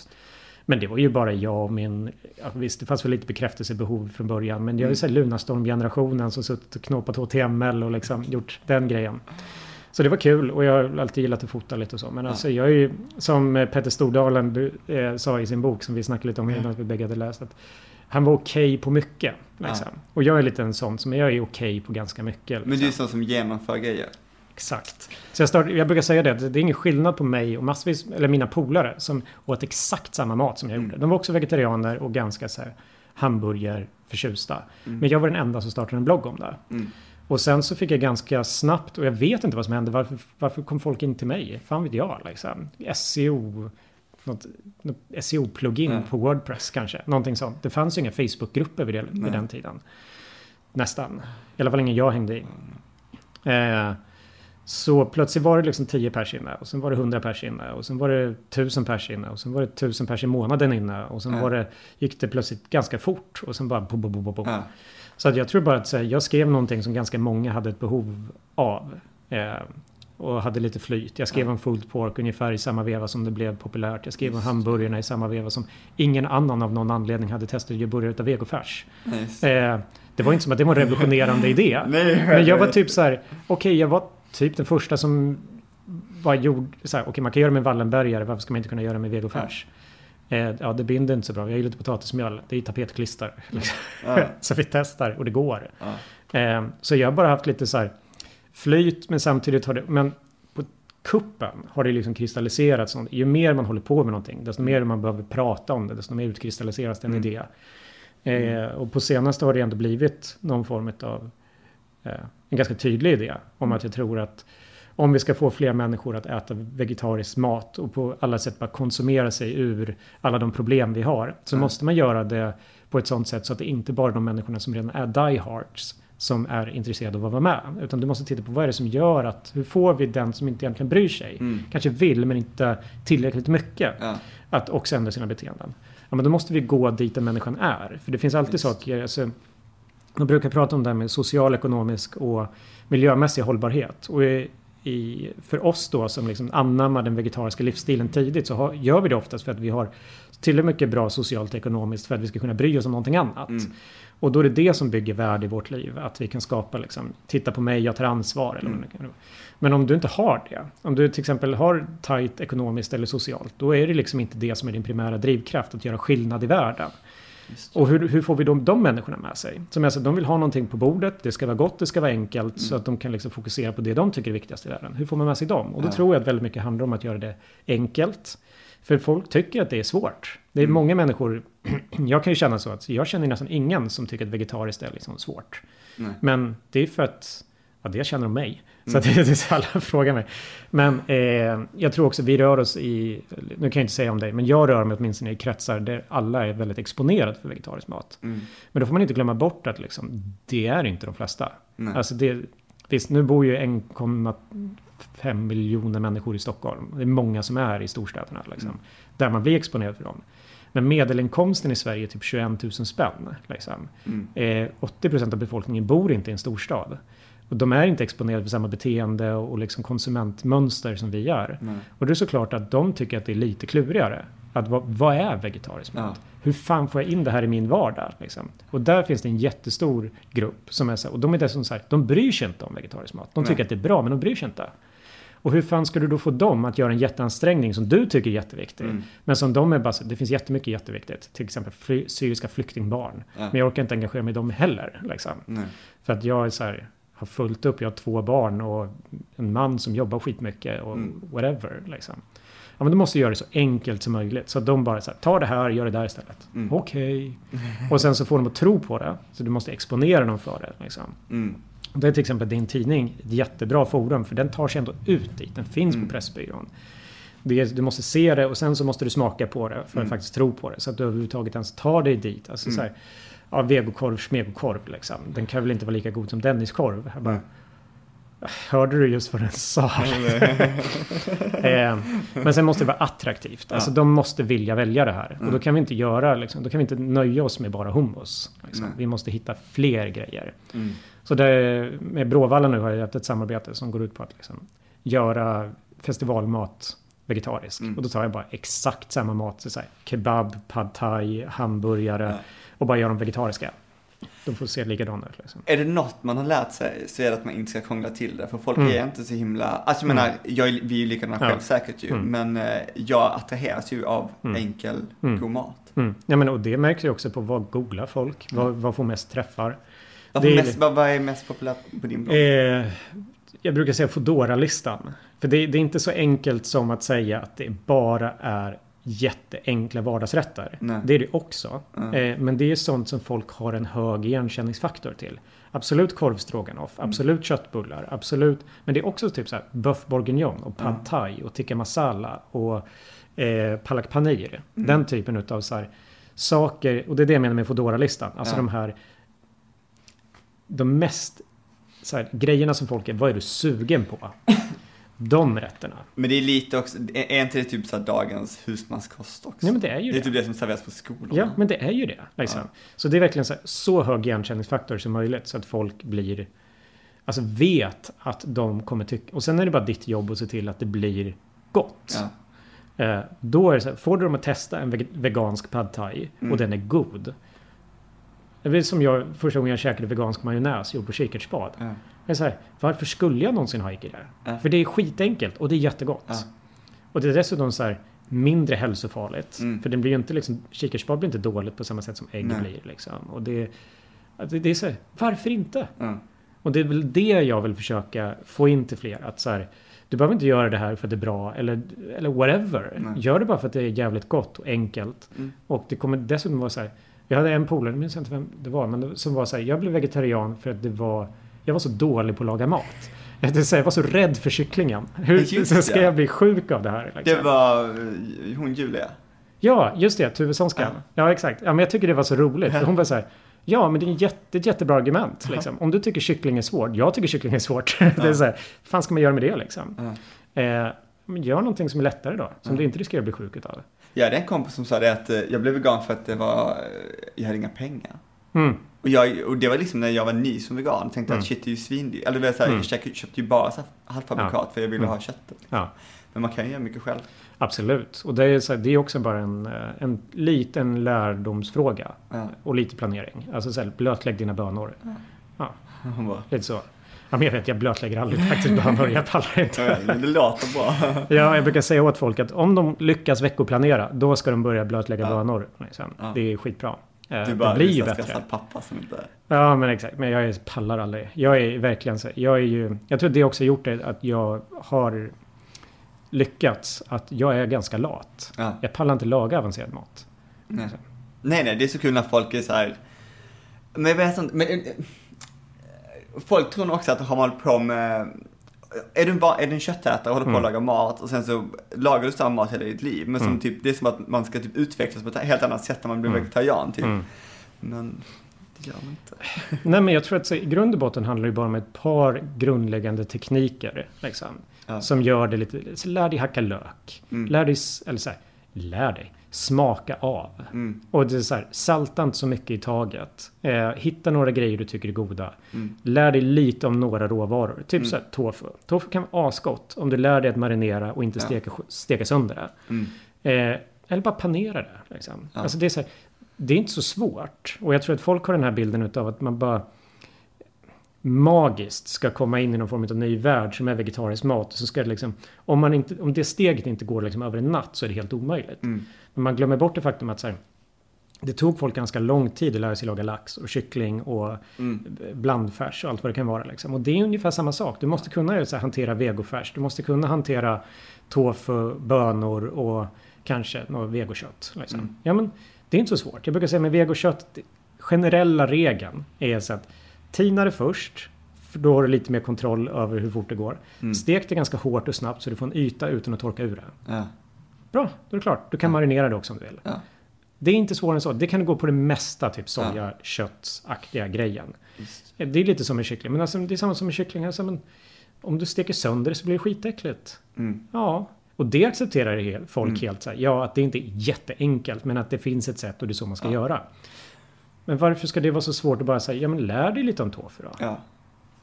B: Men det var ju bara jag och min... Ja, visst, det fanns väl lite bekräftelsebehov från början. Men jag är
A: Mm.
B: ju såhär Lunarstorm-generationen som suttit och knåpat HTML och liksom gjort den grejen. Så det var kul och jag har alltid gillat att fota lite och så. Men
A: Ja.
B: alltså jag är ju, som Petter Stordalen eh, sa i sin bok som vi snackade lite om innan att vi bägge hade läst. Att Han var okej på mycket. Liksom. Och jag är lite en sån som jag är okej på ganska mycket. Liksom.
A: Men du är sån som genomför grejer.
B: Exakt. Så jag, start, jag brukar säga det, det är ingen skillnad på mig och massvis, eller mina polare som åt exakt samma mat som jag gjorde. De var också vegetarianer och ganska så här hamburgerförtjusta. Men jag var den enda som startade en blogg om det.
A: Mm.
B: Och sen så fick jag ganska snabbt, och jag vet inte vad som hände, varför, varför kom folk in till mig? Fan vet jag liksom. SEO, något, något SEO-plugin
A: Ja.
B: på Wordpress kanske. Någonting sånt. Det fanns ju inga Facebookgrupper vid, det, vid den tiden. Nästan. I alla fall ingen jag hängde i. Eh, så plötsligt var det liksom 10 pers inne och sen var det 100 pers inne och sen var det 1000 pers inne och sen var det 1000 pers i månaden inne och sen
A: Ja.
B: var det, gick det plötsligt ganska fort och sen bara bo, bo, bo, bo.
A: Ja.
B: Så att jag tror bara att här, jag skrev någonting som ganska många hade ett behov av. Eh, och hade lite flyt. Jag skrev
A: Ja.
B: om food pork ungefär i samma veva som det blev populärt. Jag skrev om
A: Just.
B: hamburgarna i samma veva som ingen annan av någon anledning hade testat att göra burgare utav vegofärs. Eh, det var inte som att det var en revolutionerande idé.
A: Nej,
B: Men jag var typ så här, okej jag var typ den första som var gjord, så här, okej man kan göra med Wallenbergare, varför ska man inte kunna göra med vegofärs? Eh, ja det binder inte så bra, jag gillar lite potatismjöl, det är tapetklister. Liksom.
A: Ja.
B: så vi testar och det går.
A: Ja.
B: Eh, så jag har bara haft lite så här flyt men samtidigt har det, men på kuppen har det liksom kristalliserats. sånt. Ju mer man håller på med någonting, desto mer man behöver prata om det, desto mer utkristalliseras det en
A: Mm.
B: idé. Eh, och på senaste har det ändå blivit någon form av en ganska tydlig idé om att jag tror att om vi ska få fler människor att äta vegetarisk mat och på alla sätt bara konsumera sig ur alla de problem vi har så
A: Mm.
B: måste man göra det på ett sånt sätt så att det inte bara är de människorna som redan är diehards som är intresserade av att vara med. Utan du måste titta på vad är det som gör att hur får vi den som inte egentligen bryr sig,
A: Mm.
B: kanske vill men inte tillräckligt mycket,
A: Ja.
B: att också ändra sina beteenden. Ja, men då måste vi gå dit där människan är. För det finns alltid
A: Just.
B: saker, alltså, man brukar prata om det här med social, ekonomisk och miljömässig hållbarhet. Och i, för oss då som liksom anammar den vegetariska livsstilen tidigt så har, gör vi det oftast för att vi har tillräckligt mycket bra socialt och ekonomiskt för att vi ska kunna bry oss om någonting annat.
A: Mm.
B: Och då är det det som bygger värde i vårt liv. Att vi kan skapa liksom, titta på mig, jag tar ansvar. Eller vad
A: Mm.
B: vara. Men om du inte har det, om du till exempel har tajt ekonomiskt eller socialt, då är det liksom inte det som är din primära drivkraft, att göra skillnad i världen.
A: Just.
B: Och hur, hur får vi de, de människorna med sig? Som jag sa, de vill ha någonting på bordet, det ska vara gott, det ska vara enkelt, så
A: Mm.
B: att de kan liksom fokusera på det de tycker är viktigast i världen. Hur får man med sig dem? Och då
A: Ja.
B: tror jag att väldigt mycket handlar om att göra det enkelt. För folk tycker att det är svårt. Det är
A: Mm.
B: många människor, jag kan ju känna så att jag känner nästan ingen som tycker att vegetariskt är liksom svårt.
A: Nej.
B: Men det är för att, ja det känner om mig. Så
A: Mm.
B: att det är alla frågar mig. Men eh, jag tror också vi rör oss i, nu kan jag inte säga om dig, men jag rör mig åtminstone i kretsar där alla är väldigt exponerade för vegetarisk mat.
A: Mm.
B: Men då får man inte glömma bort att liksom, det är inte de flesta.
A: Nej.
B: Alltså det, visst, nu bor ju 1,5 miljoner människor i Stockholm. Det är många som är i storstäderna. Liksom,
A: Mm.
B: Där man blir exponerad för dem. Men medelinkomsten i Sverige är typ 21 000 spänn. Liksom.
A: Mm.
B: Eh, 80% av befolkningen bor inte i en storstad. Och de är inte exponerade för samma beteende och liksom konsumentmönster som vi är.
A: Nej.
B: Och det är såklart att de tycker att det är lite klurigare. Att vad, vad är vegetarisk mat?
A: Ja.
B: Hur fan får jag in det här i min vardag? Liksom? Och där finns det en jättestor grupp som är så här, och de är dessutom så här, de bryr sig inte om vegetarisk mat. De tycker
A: Nej.
B: att det är bra, men de bryr sig inte. Och hur fan ska du då få dem att göra en jätteansträngning som du tycker är jätteviktig?
A: Mm.
B: Men som de är bara det finns jättemycket jätteviktigt. Till exempel fly, syriska flyktingbarn.
A: Ja.
B: Men jag orkar inte engagera mig i dem heller. Liksom. För att jag är så här, har fullt upp, jag har två barn och en man som jobbar skitmycket och
A: Mm.
B: whatever. Liksom. Ja, men du måste göra det så enkelt som möjligt. Så att de bara så här, ta det här, gör det där istället.
A: Mm.
B: Okej. Och sen så får de att tro på det. Så du måste exponera dem för det. Liksom.
A: Mm.
B: Det är till exempel din tidning ett jättebra forum för den tar sig ändå ut dit. Den finns
A: Mm.
B: på Pressbyrån. Är, du måste se det och sen så måste du smaka på det för att
A: Mm.
B: faktiskt tro på det. Så att du överhuvudtaget ens tar dig dit. Alltså
A: Mm.
B: så här, ja, vegokorv, smegokorv liksom. Den kan väl inte vara lika god som Denniskorv. Jag bara. Hörde du just vad den sa? eh, men sen måste det vara attraktivt. Alltså
A: Ja.
B: de måste vilja välja det här. Och då
A: Mm.
B: kan vi inte göra, liksom, då kan vi inte nöja oss med bara hummus. Liksom. Vi måste hitta fler grejer.
A: Mm.
B: Så det, med Bråvalla nu har jag haft ett samarbete som går ut på att liksom göra festivalmat vegetarisk.
A: Mm.
B: Och då tar jag bara exakt samma mat. Så så här, kebab, pad thai, hamburgare.
A: Ja.
B: Och bara gör dem vegetariska. de får se likadana ut. Liksom.
A: Är det något man har lärt sig så är det att man inte ska krångla till det. För folk
B: Mm.
A: är inte så himla, alltså jag menar, jag, är- vi är ju likadana
B: Ja.
A: själv säkert ju.
B: Mm.
A: Men eh, jag attraheras ju av
B: Mm.
A: enkel,
B: Mm.
A: god mat.
B: Mm. Ja, men, och det märks ju också på vad googlar folk. Vad, vad får mest träffar.
A: Vad,
B: Det är-
A: mest, vad, vad är mest populärt på din blogg?
B: Eh, jag brukar säga Foodora-listan. För det, det är inte så enkelt som att säga att det bara är jätteenkla vardagsrätter.
A: Nej.
B: Det är det också.
A: Mm.
B: Eh, men det är sånt som folk har en hög igenkänningsfaktor till. Absolut korv stroganoff,
A: Mm.
B: absolut köttbullar, absolut. Men det är också typ så här buff bourguignon och pad
A: Mm.
B: thai och tikka masala och eh, palak paneer.
A: Mm.
B: Den typen utav så här saker. Och det är det jag menar med Foodora-listan. Alltså de här de mest så här, grejerna som folk är, vad är du sugen på? De rätterna.
A: Men det är lite också, är är inte det typ så dagens husmanskost också?
B: Ja men det är ju
A: det är
B: det.
A: typ det som serveras på skolorna.
B: Ja men det är ju det. Liksom. Så det är verkligen så, här, så hög igenkänningsfaktor som möjligt så att folk blir Alltså vet att de kommer tycka och sen är det bara ditt jobb att se till att det blir gott.
A: Ja.
B: Eh, då är det så här, får du dem att testa en veg- vegansk pad thai
A: Mm.
B: och den är god. Det är som jag första gången jag käkade vegansk majonnäs gjord på kikärtsspad.
A: Ja.
B: Är så här, varför skulle jag någonsin ha ägg i det?
A: Ja.
B: För det är skitenkelt och det är jättegott.
A: Ja.
B: Och det är dessutom så här mindre hälsofarligt.
A: Mm.
B: För den blir ju inte liksom, kikärtsspad blir inte dåligt på samma sätt som ägg
A: Nej.
B: blir. Liksom. Och det, det, det är så här, varför inte?
A: Ja.
B: Och det är väl det jag vill försöka få in till fler. Att så här, du behöver inte göra det här för att det är bra eller, eller whatever.
A: Nej.
B: Gör det bara för att det är jävligt gott och enkelt.
A: Mm.
B: Och det kommer dessutom vara så här. Jag hade en polare, jag minns inte vem det var, men det- som var så här. Jag blev vegetarian för att det var jag var så dålig på att laga mat. Jag, var så rädd för kycklingen. Hur ska jag bli sjuk av det här? Liksom?
A: Det var eh, hon Julia.
B: Ja, just det. Tuve Sonskan.
A: Ja.
B: Ja. exakt. Ja, men jag tycker det var så roligt. Hon var så här. Ja, men det är, en jätte, ett jättebra argument. Liksom. Om du tycker kyckling är svårt. Jag tycker kyckling är svårt. det är så här. Fan ska man göra med det liksom?
A: Ja.
B: Eh, men gör någonting som är lättare då. Som
A: Ja.
B: du inte riskerar att bli sjuk utav.
A: Jag hade en kompis som sa det att eh, jag blev vegan för att det var, eh, jag hade inga pengar.
B: Mm.
A: Och, jag, och det var liksom när jag var ny som vegan, och tänkte
B: Mm.
A: att shit det är ju svindyrt. Eller det var så här,
B: Mm.
A: jag köpte, köpte ju bara halvfabrikat för jag ville
B: Mm.
A: ha köttet.
B: Ja,
A: Men man kan ju göra mycket själv.
B: absolut. Och det är, så här, det är också bara en, eh, en liten lärdomsfråga.
A: Ja.
B: Och lite planering. Alltså så här, blötlägg dina bönor.
A: Hon bara,
B: Lite så. Ja, men jag vet, jag blötlägger aldrig faktiskt bönor. Jag pallar
A: ja,
B: inte.
A: det låter bra.
B: Ja, jag brukar säga åt folk att om de lyckas veckoplanera, då ska de börja blötlägga
A: Ja.
B: bönor. Liksom.
A: Ja.
B: Det är skitbra.
A: Du bara,
B: det blir ju bättre.
A: pappa som inte...
B: Ja, men exakt. Men jag är, pallar aldrig. Jag är verkligen så. Jag är ju... Jag tror det också gjort det att jag har lyckats att jag är ganska lat.
A: Ja.
B: Jag pallar inte laga avancerad mat.
A: Nej. nej, nej, det är så kul när folk är så här. Men jag vet inte, men... Folk tror nog också att har man hållit på med... Är du en, är du en köttätare och håller på
B: Mm.
A: att laga mat och sen så lagar du samma mat hela ditt liv. Men som
B: Mm.
A: typ, det är som att man ska typ utvecklas på ett helt annat sätt när man blir
B: Mm.
A: vegetarian typ.
B: Mm.
A: Men det gör man inte.
B: Nej, men jag tror att så, i grund och botten handlar det bara om ett par grundläggande tekniker. Liksom,
A: Ja.
B: Som gör det lite... Så lär dig hacka lök.
A: Mm.
B: Lär dig... Eller så här, lär dig. Smaka av.
A: Mm.
B: Och det är så här, salta inte så mycket i taget. Eh, hitta några grejer du tycker är goda.
A: Mm.
B: Lär dig lite om några råvaror. Typ
A: Mm.
B: så här, tofu. Tofu kan vara asgott om du lär dig att marinera och inte
A: Ja.
B: steka, steka sönder det.
A: Mm.
B: Eh, eller bara panera det. Liksom.
A: Ja.
B: Alltså det, är så här, det är inte så svårt. Och jag tror att folk har den här bilden utav att man bara magiskt ska komma in i någon form av ny värld som är vegetarisk mat. Så ska det liksom, om, man inte, om det steget inte går liksom över en natt så är det helt omöjligt.
A: Mm.
B: Men man glömmer bort det faktum att så här, det tog folk ganska lång tid att lära sig laga lax och kyckling och
A: Mm.
B: blandfärs och allt vad det kan vara. Liksom. Och det är ungefär samma sak. Du måste kunna så här, hantera vegofärs. Du måste kunna hantera tofu, bönor och kanske något vegokött. Liksom.
A: Mm.
B: Ja, men det är inte så svårt. Jag brukar säga med vegokött, generella regeln är så att tina det först. För då har du lite mer kontroll över hur fort det går.
A: Mm.
B: Stek det ganska hårt och snabbt så du får en yta utan att torka ur det.
A: Ja.
B: Bra, då är det klart. Du kan
A: Ja.
B: marinera det också om du vill.
A: Ja.
B: Det är inte svårare än så. Det kan gå på det mesta, typ soja, köttaktiga grejen.
A: Just.
B: Det är lite som med kyckling. Men alltså, det är samma som med kyckling. Alltså, men om du steker sönder det så blir det skitäckligt.
A: Mm.
B: Ja, och det accepterar folk
A: Mm.
B: helt så här. Ja, att det inte är jätteenkelt, men att det finns ett sätt och det är så man ska
A: Ja.
B: göra. Men varför ska det vara så svårt att bara säga, ja men lär dig lite om tofu då?
A: Ja.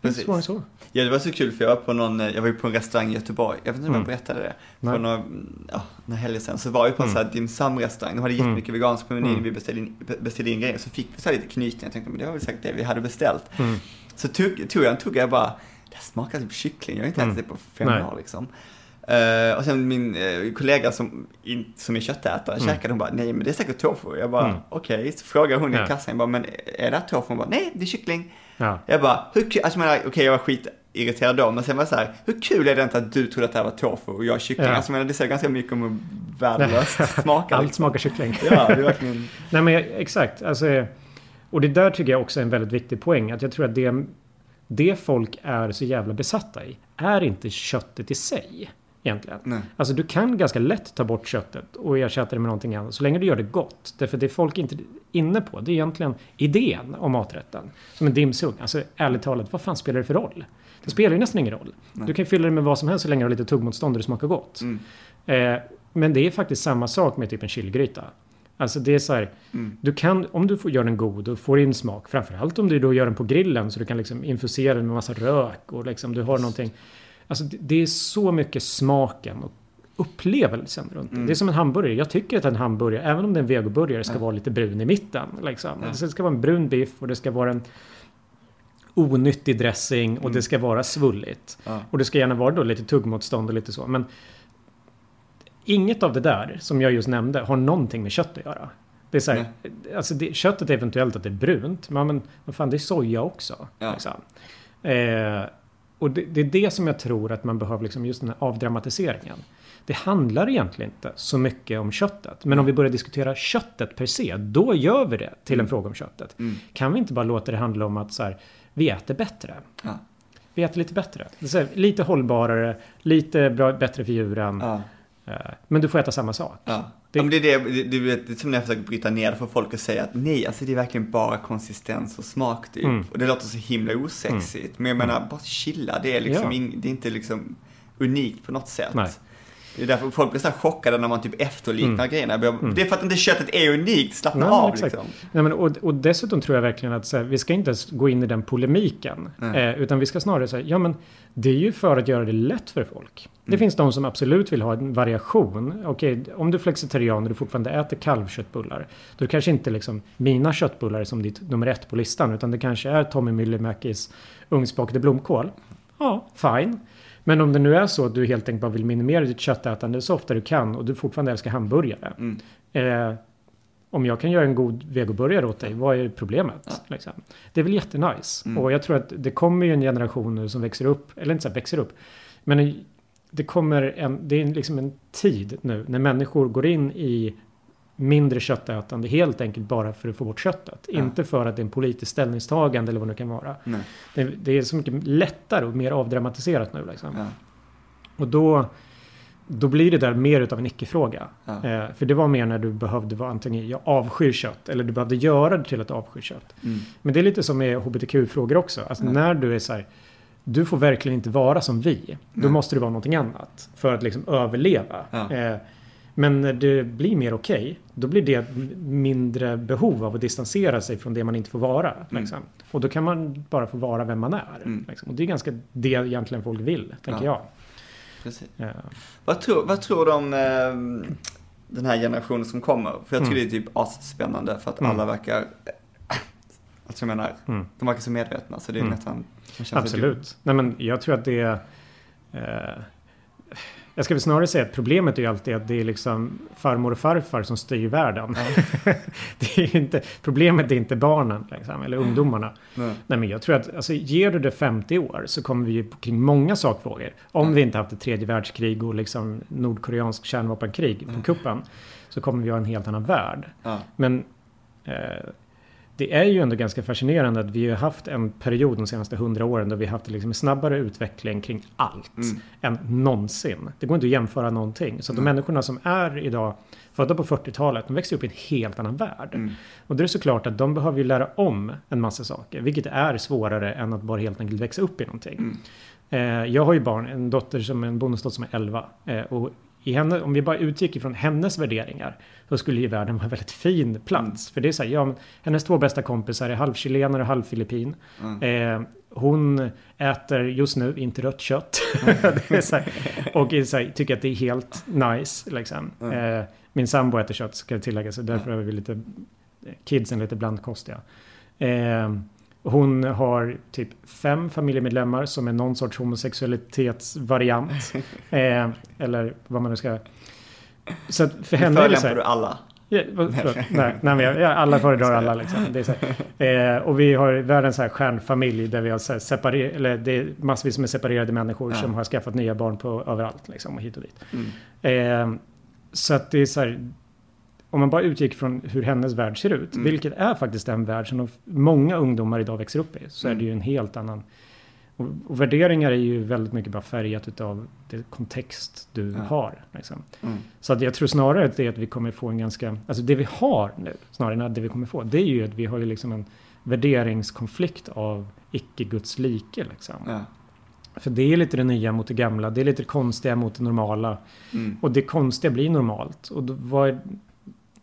A: Precis.
B: Än så.
A: Ja, det var så kul för jag var på någon, jag var ju på en restaurang i Göteborg, jag vet inte om jag
B: Mm.
A: berättade det.
B: Nej.
A: För några, ja, några helger sedan så var jag på en
B: Mm.
A: sån här dim sum restaurang, de hade
B: Mm.
A: jättemycket veganskt på menyn,
B: Mm.
A: vi beställde in, beställde in grejer, så fick vi så här lite knytning, jag tänkte men det var väl säkert det vi hade beställt.
B: Mm.
A: Så tog, tog jag en tugga, jag bara, det smakar typ kyckling, jag har inte
B: Mm.
A: ätit det på fem
B: Nej.
A: år liksom. Eh, och sen min eh, kollega som, in, som är köttätare
B: Mm.
A: käkade, hon bara, nej men det är säkert tofu. Jag bara,
B: Mm.
A: okej. Så frågade hon i
B: Ja.
A: kassan, jag bara, men är det här tofu? Hon bara, nej det är kyckling.
B: Ja.
A: Jag bara, hur kul, alltså okej jag var skitirriterad då, men sen var jag så här, hur kul är det inte att du trodde att det här var tofu och jag kyckling?
B: Ja.
A: Alltså menar, det säger ganska mycket om hur värdelöst smakar.
B: Allt
A: liksom.
B: smakar kyckling.
A: Ja, det är verkligen,
B: Nej men exakt. Alltså, och det där tycker jag också är en väldigt viktig poäng. Att jag tror att det, det folk är så jävla besatta i är inte köttet i sig. Egentligen.
A: nej.
B: Alltså du kan ganska lätt ta bort köttet och ersätta det med någonting annat. Så länge du gör det gott. Därför det folk inte är inne på. Det är egentligen idén om maträtten. Som en dimsum. Alltså ärligt talat, vad fan spelar det för roll? Det spelar ju nästan ingen roll.
A: Nej.
B: Du kan fylla det med vad som helst så länge du har lite tuggmotstånd och det smakar gott.
A: Mm.
B: Eh, men det är faktiskt samma sak med typ en chilgryta. Alltså det är så här,
A: Mm.
B: du kan, om du får, gör den god och får in smak, framförallt om du då gör den på grillen så du kan liksom infusera den med massa rök och liksom du har någonting. Alltså det, är så mycket smaken och upplevelsen runt det.
A: Mm.
B: Det är som en hamburgare. Jag tycker att en hamburgare, även om det är en vegoburgare, ska
A: Ja.
B: vara lite brun i mitten. Liksom.
A: Ja.
B: Det ska vara en brun biff och det ska vara en onyttig dressing och
A: Mm.
B: det ska vara svulligt. Och det ska gärna vara då lite tuggmotstånd och lite så. Men inget av det där som jag just nämnde har någonting med kött att göra. Det är så här, alltså det, köttet är eventuellt att det är brunt. Men, men vad fan, det är soja också. Liksom. Eh, och det, det är det som jag tror att man behöver, liksom, just den här avdramatiseringen. Det handlar egentligen inte så mycket om köttet. Men om vi börjar diskutera köttet per se, då gör vi det till en
A: Mm.
B: fråga om köttet.
A: Mm.
B: Kan vi inte bara låta det handla om att så här, vi äter bättre?
A: Ja.
B: Vi äter lite bättre. Här, lite hållbarare, lite bra, bättre för djuren.
A: Ja.
B: Eh, Men du får äta samma sak.
A: Ja.
B: Det-
A: ja, men det, är det, det, det, det är som när jag försöker bryta ner för folk och säga att nej, alltså det är verkligen bara konsistens och smak typ.
B: Mm.
A: Och det låter så himla osexigt. Men jag menar, bara chilla, det är liksom
B: Ja.
A: ing, det är inte liksom unikt på något sätt.
B: Nej.
A: Det är därför folk blir så chockade när man typ efterliknar
B: Mm.
A: grejerna.
B: Mm.
A: Det är för att inte köttet är unikt, slappna
B: Nej,
A: av
B: exakt.
A: liksom.
B: Nej, men, och, och dessutom tror jag verkligen att här, vi ska inte ens gå in i den polemiken. Eh, utan vi ska snarare säga, ja men det är ju för att göra det lätt för folk. Det
A: Mm.
B: finns de som absolut vill ha en variation. Okej, om du är flexitarian och du fortfarande äter kalvköttbullar. Då kanske inte liksom mina köttbullar är som ditt nummer ett på listan. Utan det kanske är Tommy Myllymäkis ugnsbakade blomkål. Ja, fine. Men om det nu är så att du helt enkelt bara vill minimera ditt köttätande så ofta du kan och du fortfarande älskar hamburgare.
A: Mm.
B: Eh, om jag kan göra en god vegoburgare åt dig, vad är problemet?
A: Ja.
B: Liksom? Det är väl jättenice.
A: Mm.
B: Och jag tror att det kommer ju en generation nu som växer upp, eller inte så här växer upp, men det kommer en, det är liksom en tid nu när människor går in i mindre köttätande helt enkelt bara för att få bort köttet.
A: Ja.
B: Inte för att det är en politisk ställningstagande eller vad det kan vara. Det, det är så mycket lättare och mer avdramatiserat nu. Liksom.
A: Ja.
B: Och då, då blir det där mer utav en icke-fråga.
A: Ja.
B: Eh, för det var mer när du behövde vara antingen jag avskyr kött eller du behövde göra det till att avsky kött.
A: Mm.
B: Men det är lite som med hbtq-frågor också. Alltså när du är så här, du får verkligen inte vara som vi. Då
A: Nej.
B: måste du vara någonting annat för att liksom överleva.
A: Ja.
B: Eh, men när det blir mer okej, då blir det mindre behov av att distansera sig från det man inte får vara.
A: Mm.
B: Liksom. Och då kan man bara få vara vem man är.
A: Mm.
B: Liksom. Och det är ganska det egentligen folk vill, tänker
A: Ja.
B: jag.
A: Precis.
B: Eh,
A: Vad tror, vad tror du om eh, den här generationen som kommer? För jag tycker
B: Mm.
A: det är typ asspännande för att
B: Mm.
A: alla verkar, alltså jag menar,
B: Mm.
A: de verkar så medvetna så det är
B: Mm.
A: nästan.
B: Absolut. Nej, men jag tror att det är... Eh, jag ska väl snarare säga att problemet är ju alltid att det är liksom farmor och farfar som styr världen. det är inte, problemet är inte barnen liksom, eller ungdomarna.
A: Nej.
B: Nej, men jag tror att alltså, ger du det 50 år så kommer vi ju kring många sakfrågor. Om vi inte haft ett tredje världskrig och liksom nordkoreansk kärnvapenkrig på
A: Mm.
B: kuppen så kommer vi ha en helt annan värld.
A: Ja.
B: Men eh, det är ju ändå ganska fascinerande att vi har haft en period de senaste hundra åren då vi har haft liksom en snabbare utveckling kring allt
A: Mm.
B: än någonsin. Det går inte att jämföra någonting. Så att de människorna som är idag födda på 40-talet, de växer upp i en helt annan värld.
A: Mm.
B: Och då är det såklart att de behöver ju lära om en massa saker, vilket är svårare än att bara helt enkelt växa upp i någonting.
A: Mm.
B: Eh, jag har ju barn, en dotter som en bonusdotter som är 11. Eh, och henne, om vi bara utgick ifrån hennes värderingar så skulle ju världen vara en väldigt fin plats. Mm. För det är så här, ja, hennes två bästa kompisar är halvchilenare och halvfilippin. Mm. Eh, hon äter just nu inte rött kött. här, och här, tycker att det är helt nice. Liksom. Mm. Eh, min sambo äter kött ska jag tillägga, så därför är vi lite kidsen lite blandkostiga. Eh, hon har typ fem familjemedlemmar som är någon sorts homosexualitetsvariant. eh, eller vad man nu ska...
A: Så för henne är det så här, du alla?
B: Ja, nej, nej, men jag, alla föredrar alla liksom. Det är så eh, och vi har världens här stjärnfamilj där vi har så separer, eller det är massvis med separerade människor ja. som har skaffat nya barn på överallt liksom och hit och dit. Mm. Eh, så att det är så här, om man bara utgick från hur hennes värld ser ut, mm. vilket är faktiskt den värld som många ungdomar idag växer upp i, så mm. är det ju en helt annan och, och, värderingar är ju väldigt mycket bara färgat utav det kontext du ja. har. Liksom. Mm. Så att jag tror snarare att det är att vi kommer få en ganska, alltså det vi har nu, snarare än det vi kommer få, det är ju att vi har ju liksom en värderingskonflikt av icke-Guds like. Liksom. Ja. För det är lite det nya mot det gamla, det är lite det konstiga mot det normala. Mm. Och det konstiga blir normalt. Och då, vad,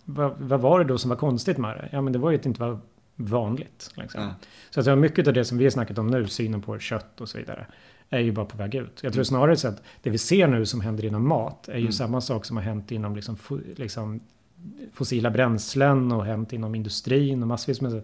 B: vad, vad, var det då som var konstigt med det? Ja men det var ju att det inte var vanligt. Liksom. Mm. Så alltså, mycket av det som vi har snackat om nu, synen på kött och så vidare, är ju bara på väg ut. Jag tror mm. snarare så att det vi ser nu som händer inom mat är ju mm. samma sak som har hänt inom liksom, liksom, fossila bränslen och hänt inom industrin och massvis med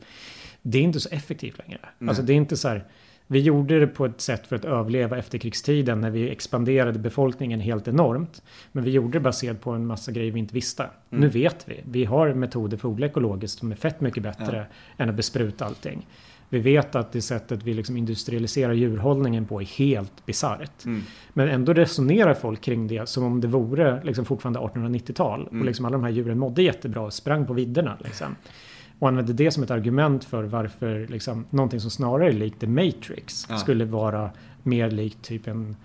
B: Det är inte så effektivt längre. Alltså det är inte så här vi gjorde det på ett sätt för att överleva efterkrigstiden när vi expanderade befolkningen helt enormt. Men vi gjorde det baserat på en massa grejer vi inte visste. Mm. Nu vet vi. Vi har metoder för att odla ekologiskt som är fett mycket bättre ja. än att bespruta allting. Vi vet att det sättet vi liksom industrialiserar djurhållningen på är helt bisarrt. Mm. Men ändå resonerar folk kring det som om det vore liksom fortfarande 1890-tal. Mm. Och liksom alla de här djuren mådde jättebra och sprang på vidderna. Liksom och använde det som ett argument för varför liksom, någonting som snarare är likt The Matrix ja. skulle vara mer likt typ en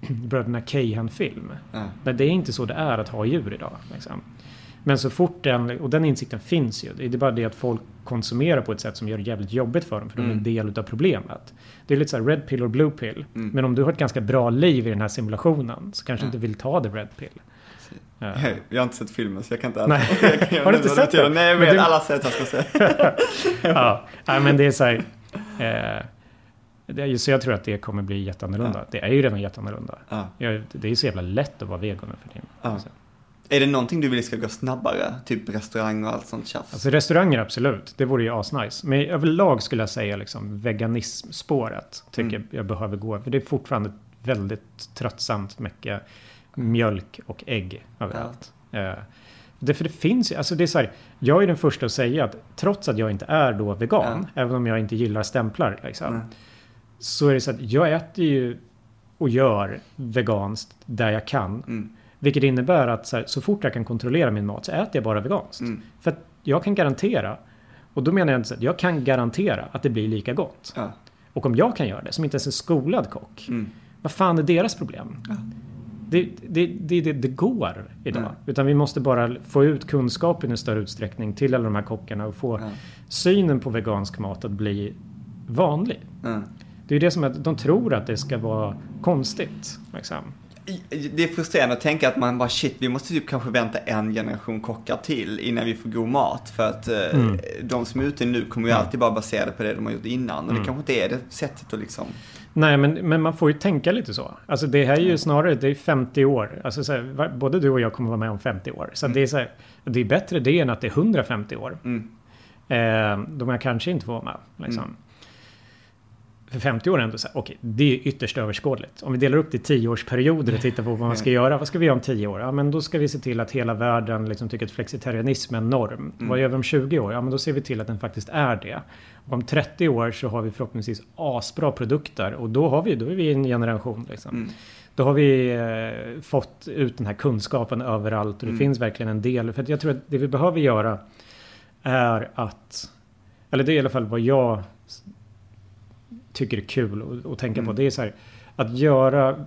B: Bröderna Cahan-film. Ja. Men det är inte så det är att ha djur idag. Liksom. Men så fort den, och den insikten finns ju. Det är bara det att folk konsumerar på ett sätt som gör det jävligt jobbigt för dem. För mm. de är en mm. del av problemet. Det är lite så här red pill och blue pill. Mm. Men om du har ett ganska bra liv i den här simulationen så kanske ja. du inte vill ta the red pill.
A: Ja. Jag har inte sett filmen så jag kan inte
B: Nej. Kan har du inte sett den?
A: Nej, jag vet. Du... Alla sätt jag ska se.
B: ja, Nej, men det är så här. Eh, det är, så jag tror att det kommer bli jätteannorlunda. Ja. Det är ju redan jätteannorlunda. Ja. det är ju så jävla lätt att vara vegan nu för tiden. Ja.
A: Är det någonting du vill ska gå snabbare? Typ restaurang och allt sånt tjafs?
B: Alltså restauranger absolut. Det vore ju asnice. Men överlag skulle jag säga liksom veganismspåret. Tycker mm. jag behöver gå. För det är fortfarande väldigt tröttsamt mycket mjölk och ägg överallt. Ja. Eh, det, för det finns alltså det är så här, jag är den första att säga att trots att jag inte är då vegan, ja. även om jag inte gillar stämplar, liksom, mm. så är det så att jag äter ju och gör veganskt där jag kan. Mm. Vilket innebär att så, här, så, fort jag kan kontrollera min mat så äter jag bara veganskt. Mm. För att jag kan garantera, och då menar jag inte att jag kan garantera att det blir lika gott. Ja. Och om jag kan göra det, som inte ens är skolad kock, mm. vad fan är deras problem? Ja det, det, det, det, går idag. Mm. Utan vi måste bara få ut kunskapen i större utsträckning till alla de här kockarna och få mm. synen på vegansk mat att bli vanlig. Mm. Det är ju det som att de tror att det ska vara konstigt. Liksom.
A: Det är frustrerande att tänka att man bara shit, vi måste typ kanske vänta en generation kockar till innan vi får god mat. För att eh, mm. de som är ute nu kommer ju alltid bara baserade på det de har gjort innan. Och det mm. kanske inte är det sättet att liksom
B: Nej, men, men man får ju tänka lite så. Alltså det här är ju snarare, det är 50 år. Alltså så här, både du och jag kommer vara med om 50 år. Så mm. det, är så här, det är bättre det än att det är 150 år. Mm. Eh, då man kanske inte får vara med. Liksom. För 50 år ändå så här, okej, okay, det är ytterst överskådligt. Om vi delar upp det i 10-årsperioder och tittar på vad man ska göra. Vad ska vi göra om 10 år? Ja, men då ska vi se till att hela världen liksom tycker att flexitarianism är en norm. Mm. Vad gör vi om 20 år? Ja, men då ser vi till att den faktiskt är det. Om 30 år så har vi förhoppningsvis asbra produkter och då, har vi, då är vi en generation. Liksom. Mm. Då har vi eh, fått ut den här kunskapen överallt och det mm. finns verkligen en del. För jag tror att det vi behöver göra är att, eller det är i alla fall vad jag tycker är kul att, att tänka mm. på. Det är så här, att göra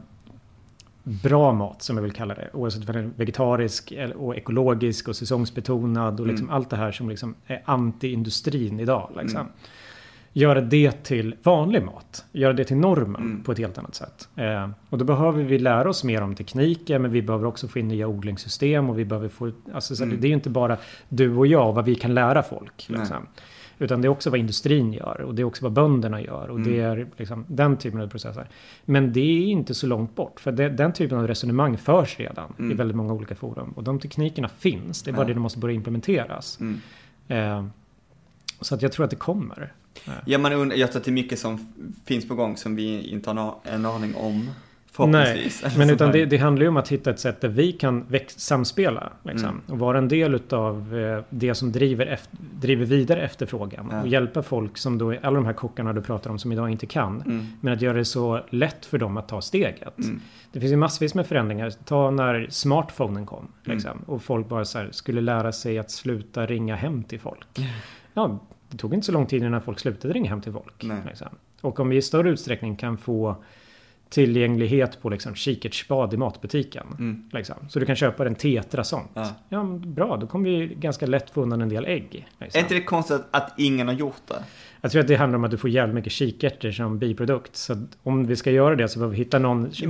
B: bra mat som jag vill kalla det. Oavsett om den är vegetarisk och ekologisk och säsongsbetonad och liksom mm. allt det här som liksom är anti-industrin idag. Liksom. Mm. göra det till vanlig mat. Göra det till normen
A: Mm.
B: på ett helt annat sätt. Eh, och då behöver vi lära oss mer om tekniken men vi behöver också få in nya odlingssystem och vi behöver få... Alltså, så
A: Mm.
B: Det är ju inte bara du och jag vad vi kan lära folk.
A: Nej.
B: Utan det är också vad industrin gör och det är också vad bönderna gör och det
A: Mm.
B: är liksom den typen av processer. Men det är inte så långt bort för det, den typen av resonemang förs redan i
A: Mm.
B: väldigt många olika forum. Och de teknikerna finns, det är bara
A: Ja.
B: det de måste börja implementeras.
A: Mm.
B: Eh, så att jag tror att det kommer.
A: Ja, man undrar, jag tror att det är mycket som finns på gång som vi inte har en aning om. Förhoppningsvis. Eller
B: Men utan det, det handlar ju om att hitta ett sätt där vi kan väx- samspela. Liksom,
A: Mm.
B: Och vara en del utav eh, det som driver, eft- driver vidare efterfrågan.
A: Ja.
B: Och hjälpa folk som då, alla de här kockarna du pratar om som idag inte kan.
A: Mm.
B: Men att göra det så lätt för dem att ta steget.
A: Mm.
B: Det finns ju massvis med förändringar. Ta när smartphonen kom.
A: Mm.
B: Liksom, och folk bara här, skulle lära sig att sluta ringa hem till folk. Ja, det tog inte så lång tid innan folk slutade ringa hem till folk.
A: Nej.
B: Liksom. Och om vi i större utsträckning kan få tillgänglighet på liksom kikärtsspad i matbutiken.
A: Mm.
B: Liksom. Så du kan köpa en tetra sånt.
A: Ja.
B: Ja, bra, då kommer vi ganska lätt få undan en del ägg. Liksom.
A: Är inte det konstigt att ingen har gjort det?
B: Jag tror att det handlar om att du får jävligt mycket kikärtor som biprodukt. Så om vi ska göra det så behöver vi hitta någon
A: Ja,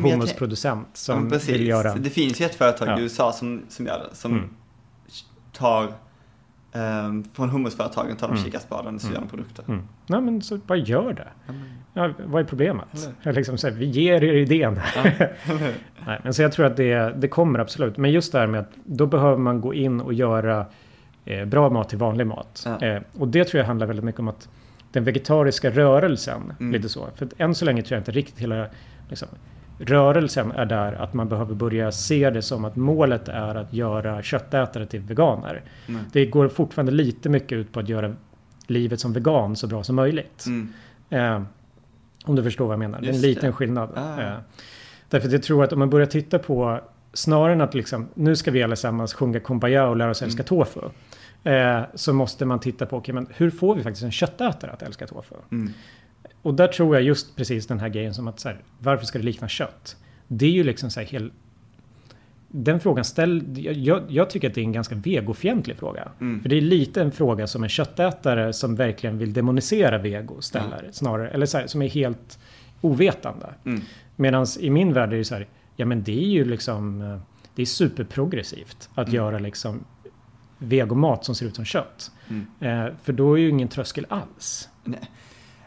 A: Ja,
B: som
A: precis.
B: vill göra...
A: Det finns ju ett företag
B: Ja.
A: i USA som, som gör det. Som
B: Mm.
A: tar um, från hummusföretagen tar de
B: Mm.
A: kikarspaden och så
B: Mm.
A: gör de produkter.
B: Mm. Nej men så bara gör det.
A: Ja, men-
B: Ja, vad är problemet? Jag liksom så här, vi ger er idén. Nej, men så jag tror att det, det kommer absolut. Men just det här med att då behöver man gå in och göra eh, bra mat till vanlig mat.
A: Ja.
B: Eh, och det tror jag handlar väldigt mycket om att den vegetariska rörelsen,
A: Mm.
B: lite så. För än så länge tror jag inte riktigt hela liksom, rörelsen är där att man behöver börja se det som att målet är att göra köttätare till veganer. Det går fortfarande lite mycket ut på att göra livet som vegan så bra som möjligt.
A: Mm.
B: Eh, om du förstår vad jag menar. det är en
A: Just
B: liten
A: det.
B: skillnad.
A: Ah.
B: Eh, därför att jag tror att om man börjar titta på snarare än att liksom, nu ska vi allesammans sjunga Kumbaya och lära oss älska
A: Mm.
B: tofu. Eh, så måste man titta på, okay, men hur får vi faktiskt en köttätare att älska tofu?
A: Mm.
B: Och där tror jag just precis den här grejen som att så här, varför ska det likna kött? Det är ju liksom så här hel... Den frågan ställ, jag, jag tycker att det är en ganska vegofientlig fråga.
A: Mm.
B: För det är lite en fråga som en köttätare som verkligen vill demonisera vego ställer. Snarare, eller så här, som är helt ovetande.
A: Mm.
B: Medan i min värld är det så här, ja men det är ju liksom, det är superprogressivt att
A: Mm.
B: göra liksom vegomat som ser ut som kött.
A: Mm.
B: Eh, för då är ju ingen tröskel alls.
A: Nej.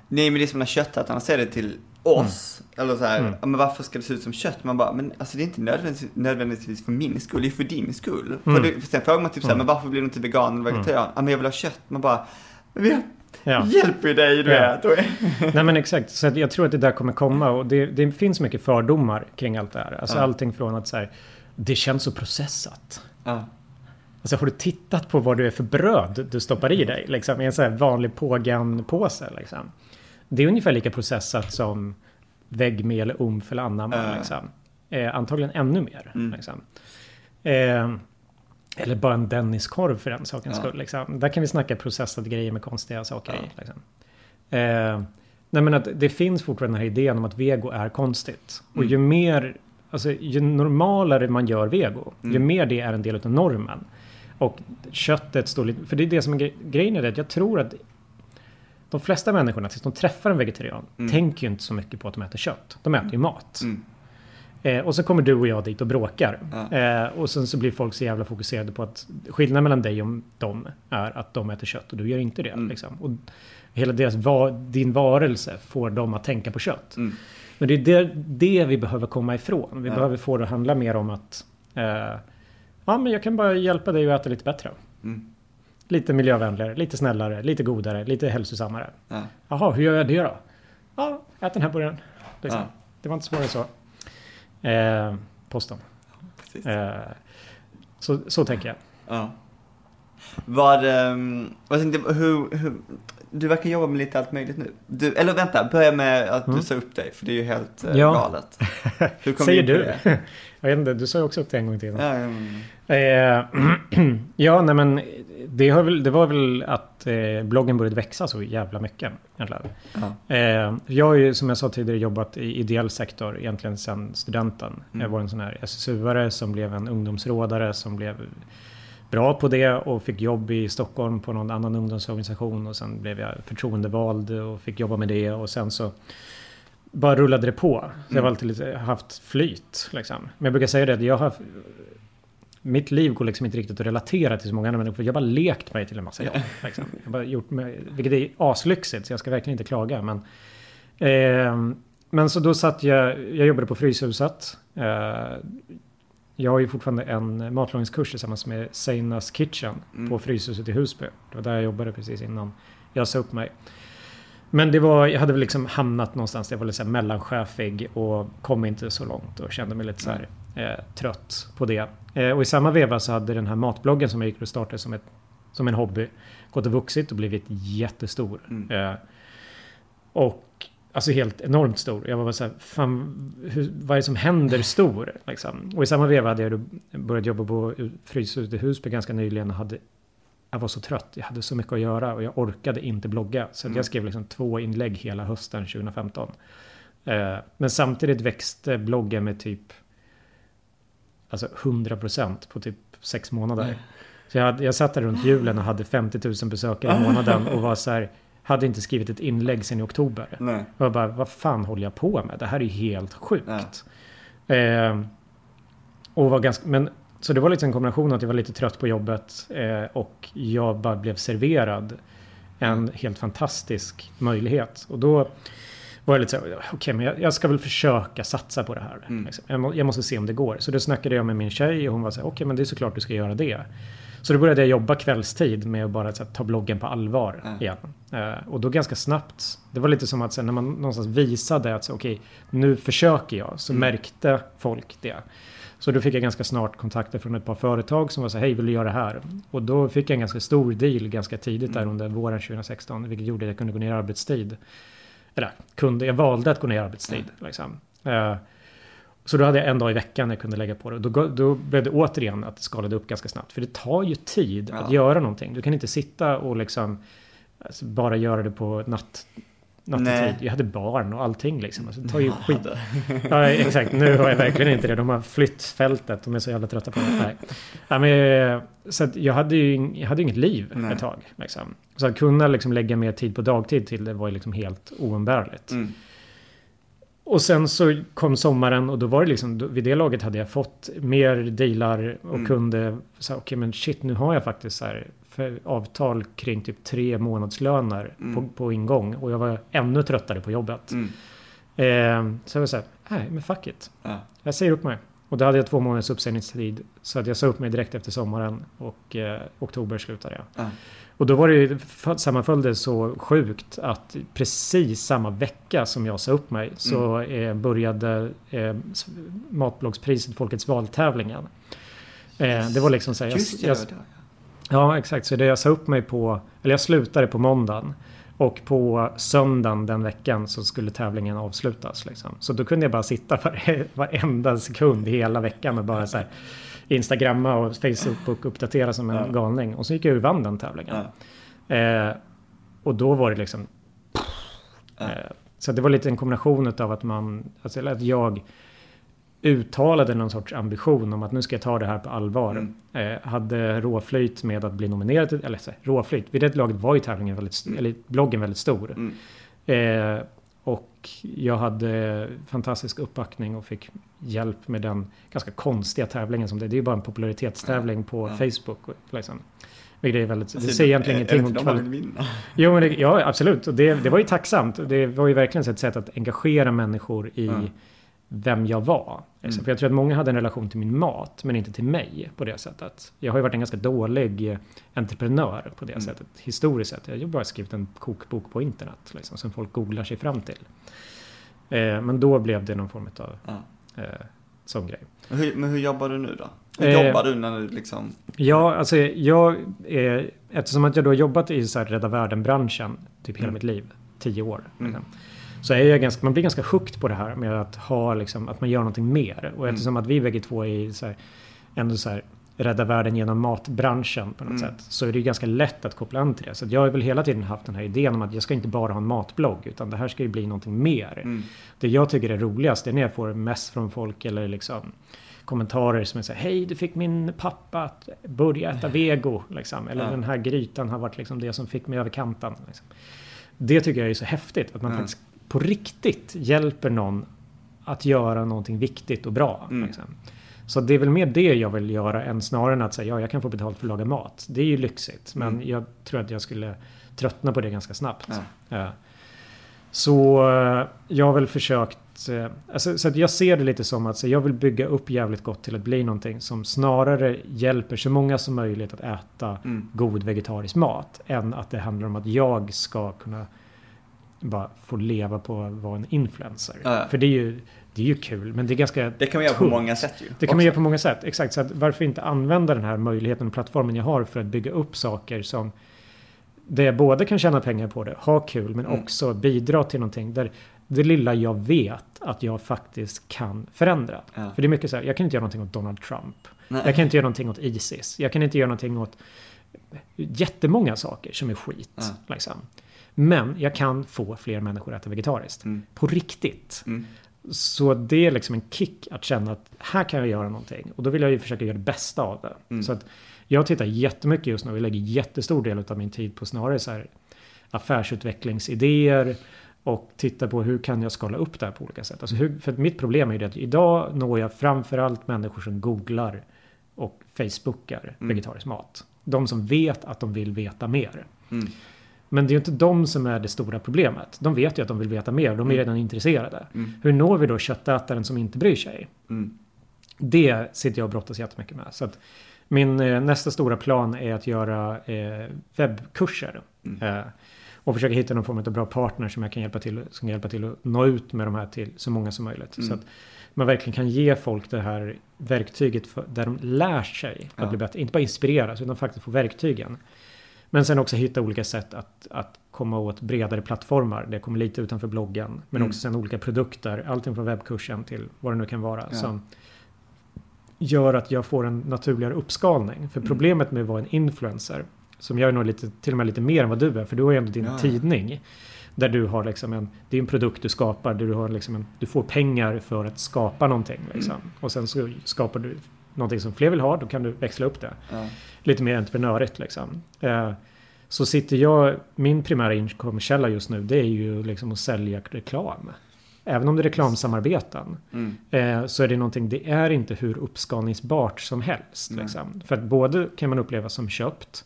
A: Nej men det är som när köttätarna säger det till oss. Eller så här,
B: Mm.
A: ja, men varför ska det se ut som kött? Man bara, men alltså det är inte nödvändigtvis, nödvändigtvis för min skull, det är för din skull.
B: Mm.
A: För det, sen frågar man typ såhär,
B: Mm.
A: men varför blir du inte vegan eller vegetarian? Ja men jag vill ha kött. Man bara, men vi
B: Ja.
A: hjälper ju dig du
B: Ja.
A: vet.
B: Nej men exakt, så jag tror att det där kommer komma och det, det finns mycket fördomar kring allt det här. Alltså
A: Ja.
B: allting från att så här, det känns så processat.
A: Ja.
B: Alltså har du tittat på vad det är för bröd du stoppar i dig? Liksom, I en sån här vanlig pågan-påse. Liksom. Det är ungefär lika processat som väggmel, umf eller anamma.
A: Ja.
B: Liksom. Eh, antagligen ännu mer.
A: Mm.
B: Liksom. Eh, eller bara en Denniskorv för den sakens
A: Ja.
B: skull. Liksom. Där kan vi snacka processade grejer med konstiga saker
A: Ja.
B: i. Liksom. Eh, nej men att det finns fortfarande den här idén om att vego är konstigt. Och
A: Mm.
B: ju mer, alltså ju normalare man gör vego, ju
A: Mm.
B: mer det är en del av normen. Och köttet står lite, för det är det som är gre- grejen är det att jag tror att de flesta människorna tills de träffar en vegetarian
A: Mm.
B: tänker ju inte så mycket på att de äter kött. De äter ju mat.
A: Mm.
B: Eh, och så kommer du och jag dit och bråkar.
A: Ja.
B: Eh, och sen så blir folk så jävla fokuserade på att skillnaden mellan dig och dem är att de äter kött och du gör inte det.
A: Mm.
B: Liksom. Och hela deras va- din varelse får dem att tänka på kött.
A: Mm.
B: Men det är det, det vi behöver komma ifrån. Vi
A: Ja.
B: behöver få det att handla mer om att eh, Ja men jag kan bara hjälpa dig att äta lite bättre.
A: Mm.
B: Lite miljövänligare, lite snällare, lite godare, lite hälsosammare.
A: Ja.
B: Jaha, hur gör jag det då? Ja, ät den här burgaren. Liksom.
A: Ja.
B: Det var inte svårare så. Eh, posten.
A: Precis.
B: Eh, så, så tänker jag.
A: Ja. Vad, um, vad tänkte, hur, hur, du verkar jobba med lite allt möjligt nu. Du, eller vänta, börja med att
B: Mm.
A: du sa upp dig, för det är ju helt uh,
B: Ja.
A: galet. Hur kom
B: Säger du? jag vet inte, du sa ju också upp det en gång till.
A: Ja, ja, men-
B: Eh, ja, nej men det, väl, det var väl att eh, bloggen började växa så jävla mycket. Egentligen.
A: ja.
B: Eh, jag har ju som jag sa tidigare jobbat i ideell sektor egentligen sedan studenten.
A: Mm.
B: Jag var en sån här SSU-are som blev en ungdomsrådare som blev bra på det och fick jobb i Stockholm på någon annan ungdomsorganisation och sen blev jag förtroendevald och fick jobba med det och sen så bara rullade det på. Så jag har alltid lite haft flyt liksom. Men jag brukar säga det att jag har mitt liv går liksom inte riktigt att relatera till så många andra människor. För jag har bara lekt mig till en massa jobb. Liksom. Jag bara gjort mig, vilket är aslyxigt, så jag ska verkligen inte klaga. Men, eh, men så då satt jag, jag jobbade på Fryshuset. Eh, jag har ju fortfarande en matlagningskurs tillsammans med Seinas Kitchen mm. på Fryshuset i Husby. Det var där jag jobbade precis innan jag sa upp mig. Men det var, jag hade väl liksom hamnat någonstans, jag var lite mellanchefig och kom inte så långt och kände mig lite så här trött på det. Eh, och i samma veva så hade den här matbloggen som jag gick och startade som, ett, som en hobby gått och vuxit och blivit jättestor. Mm. Eh, och Alltså helt enormt stor. Jag var bara så här, fan, hur, vad är det som händer stor? Liksom. Och i samma veva hade jag börjat jobba på Fryshuset i Husby ganska nyligen. Och hade, jag var så trött, jag hade så mycket att göra och jag orkade inte blogga. Så mm. jag skrev liksom två inlägg hela hösten 2015. Eh, men samtidigt växte bloggen med typ alltså 100% på typ sex månader. Mm. Så jag, hade, jag satt där runt julen och hade 50 000 besökare i månaden och var så här, hade inte skrivit ett inlägg sen i oktober. Nej. Och jag bara, vad fan håller jag på med? Det här är ju helt sjukt. Eh, och var ganska, men, så det var lite en kombination att jag var lite trött på jobbet eh, och jag bara blev serverad en helt fantastisk möjlighet. Och då var jag lite så okej, okay, men jag, jag, ska väl försöka satsa på det här. Mm. Liksom. Jag, må, jag, måste se om det går. Så då snackade jag med min tjej och hon var så okej, okay, men det är såklart du ska göra det. Så då började jag jobba kvällstid med att bara här, ta bloggen på allvar mm. igen. Uh, och då ganska snabbt, det var lite som att sen, när man någonstans visade att okej, okay, nu försöker jag, så mm. märkte folk det. Så då fick jag ganska snart kontakter från ett par företag som var så hej vill du göra det här? Och då fick jag en ganska stor deal ganska tidigt där mm. under våren 2016, vilket gjorde att jag kunde gå ner i arbetstid eller kunde, jag valde att gå ner i arbetstid. Mm. Liksom. Uh, så då hade jag en dag i veckan jag kunde lägga på det. Då, då blev det återigen att det skalade upp ganska snabbt. För det tar ju tid ja. att göra någonting. Du kan inte sitta och liksom alltså, bara göra det på natt, nattetid. Jag hade barn och allting liksom. Alltså, det tar ju skit. ja, exakt. Nu har jag verkligen inte det. De har flytt fältet. De är så jävla trötta på det. Nej. Ja, men, så jag hade ju jag hade inget liv Nej. ett tag. Liksom. Så att kunna liksom lägga mer tid på dagtid till det var ju liksom helt oumbärligt. Mm. Och sen så kom sommaren och då var det liksom, vid det laget hade jag fått mer dealar och mm. kunde okej okay, men shit nu har jag faktiskt så här avtal kring typ tre månadslöner mm. på, på ingång och jag var ännu tröttare på jobbet. Mm. Eh, så jag var så här, nej men fuck it. Ja. Jag säger upp mig. Och då hade jag två månaders uppsägningstid. Så att jag sa upp mig direkt efter sommaren och eh, oktober slutade jag. Ja. Och då var det ju, sammanföll det så sjukt att precis samma vecka som jag sa upp mig så mm. eh, började eh, Matbloggspriset Folkets valtävlingen. Eh, det var liksom så här,
A: jag, jag,
B: Ja exakt, så det jag sa upp mig på, eller jag slutade på måndagen. Och på söndagen den veckan så skulle tävlingen avslutas. Liksom. Så då kunde jag bara sitta var, varenda sekund hela veckan och bara så här Instagramma och Facebook uppdatera som en ja. galning. Och så gick jag ur vann den tävlingen. Ja. Eh, och då var det liksom... Ja. Eh, så det var lite en kombination av att man... Alltså att jag uttalade någon sorts ambition om att nu ska jag ta det här på allvar. Mm. Eh, hade råflyt med att bli nominerad till, eller råflyt, vid det laget var ju tävlingen väldigt, mm. eller bloggen väldigt stor. Mm. Eh, och jag hade fantastisk uppbackning och fick hjälp med den ganska konstiga tävlingen som det är. Det är ju bara en popularitetstävling på. Facebook. Liksom. Vilket är väldigt, alltså, det säger egentligen ingenting om kvalitet. Jo, men det, ja, absolut. Och det, det var ju tacksamt. Det var ju verkligen ett sätt att engagera människor i vem jag var. Liksom. Mm. För jag tror att många hade en relation till min mat, men inte till mig på det sättet. Jag har ju varit en ganska dålig entreprenör på det mm. sättet, historiskt sett. Jag har ju bara skrivit en kokbok på internet, liksom, som folk googlar sig fram till. Eh, men då blev det någon form av ja. eh, sån grej.
A: Men hur, men hur jobbar du nu då? Hur eh, jobbar du när du liksom...
B: Ja, alltså jag... Eh, eftersom att jag då har jobbat i så här Rädda Världen-branschen typ hela mm. mitt liv, tio år. Mm. Liksom, så är jag ganska, man blir ganska hooked på det här med att ha liksom, att man gör någonting mer. Och mm. eftersom att vi bägge två är så här, ändå så här rädda världen genom matbranschen på något mm. sätt. Så är det ju ganska lätt att koppla an till det. Så jag har väl hela tiden haft den här idén om att jag ska inte bara ha en matblogg utan det här ska ju bli någonting mer. Mm. Det jag tycker är roligast är när jag får mess från folk eller liksom kommentarer som är så här, Hej, du fick min pappa att börja äta vego. Liksom. Eller
A: Ja.
B: den här grytan har varit liksom det som fick mig över kanten. Liksom. Det tycker jag är så häftigt. Att man
A: Ja.
B: faktiskt på riktigt hjälper någon att göra någonting viktigt och bra.
A: Mm.
B: Liksom. Så det är väl mer det jag vill göra än snarare än att säga ja, jag kan få betalt för att laga mat. Det är ju lyxigt. Men
A: Mm.
B: jag tror att jag skulle tröttna på det ganska snabbt.
A: Ja.
B: Ja. Så eh, jag har väl försökt... eh, Alltså, så jag ser det lite som att jag vill bygga upp jävligt gott till att bli någonting som snarare hjälper så många som möjligt att äta
A: Mm.
B: god vegetarisk mat. Än att det handlar om att jag ska kunna bara få leva på att vara en influencer.
A: Ja.
B: För det är, ju, det är ju kul men det är ganska
A: Det kan man göra på
B: tungt.
A: många sätt ju.
B: Det kan man
A: också.
B: göra på många sätt. Exakt. Så varför inte använda den här möjligheten och plattformen jag har för att bygga upp saker som där jag både kan tjäna pengar på det, ha kul, men
A: Mm.
B: också bidra till någonting där det lilla jag vet att jag faktiskt kan förändra.
A: Ja.
B: För det är mycket så här, jag kan inte göra någonting åt Donald Trump.
A: Nej.
B: Jag kan inte göra någonting åt Isis. Jag kan inte göra någonting åt jättemånga saker som är skit.
A: Ja.
B: Liksom. Men jag kan få fler människor att äta vegetariskt.
A: Mm.
B: På riktigt.
A: Mm.
B: Så det är liksom en kick att känna att här kan jag göra någonting. Och då vill jag ju försöka göra det bästa av det.
A: Mm.
B: Så att jag tittar jättemycket just nu och lägger jättestor del av min tid på snarare så här affärsutvecklingsidéer och titta på hur kan jag skala upp det här på olika sätt. Alltså hur, för mitt problem är ju det att idag når jag framförallt människor som googlar och facebookar
A: Mm.
B: vegetarisk mat. De som vet att de vill veta mer.
A: Mm.
B: Men det är ju inte de som är det stora problemet. De vet ju att de vill veta mer. De är
A: Mm.
B: redan intresserade.
A: Mm.
B: Hur når vi då köttätaren som inte bryr sig?
A: Mm.
B: Det sitter jag och brottas jättemycket med. Så att min eh, nästa stora plan är att göra eh, webbkurser.
A: Mm.
B: Eh, och försöka hitta någon form av bra partner som jag kan hjälpa till, som kan hjälpa till att nå ut med de här till så många som möjligt.
A: Mm.
B: Så att man verkligen kan ge folk det här verktyget för, där de lär sig att
A: Ja.
B: bli bättre. Inte bara inspireras utan faktiskt få verktygen. Men sen också hitta olika sätt att, att komma åt bredare plattformar. Det kommer lite utanför bloggen. Men
A: Mm.
B: också sen olika produkter. Allting från webbkursen till vad det nu kan vara.
A: Ja.
B: Som gör att jag får en naturligare uppskalning. För
A: Mm.
B: problemet med att vara en influencer. Som jag är nog lite, till och med lite mer än vad du är. För du har ju ändå din
A: Ja, ja.
B: tidning. Där du har liksom en, det är en produkt du skapar. Där du, har liksom en, du får pengar för att skapa någonting. Liksom.
A: Mm.
B: Och sen så skapar du någonting som fler vill ha. Då kan du växla upp det
A: Ja.
B: Lite mer entreprenörigt liksom. Eh, så sitter jag, min primära inkomstkälla just nu det är ju liksom att sälja reklam. Även om det är reklamsamarbeten
A: Mm.
B: eh, så är det någonting, det är inte hur uppskalningsbart som helst. Liksom. För att både kan man uppleva som köpt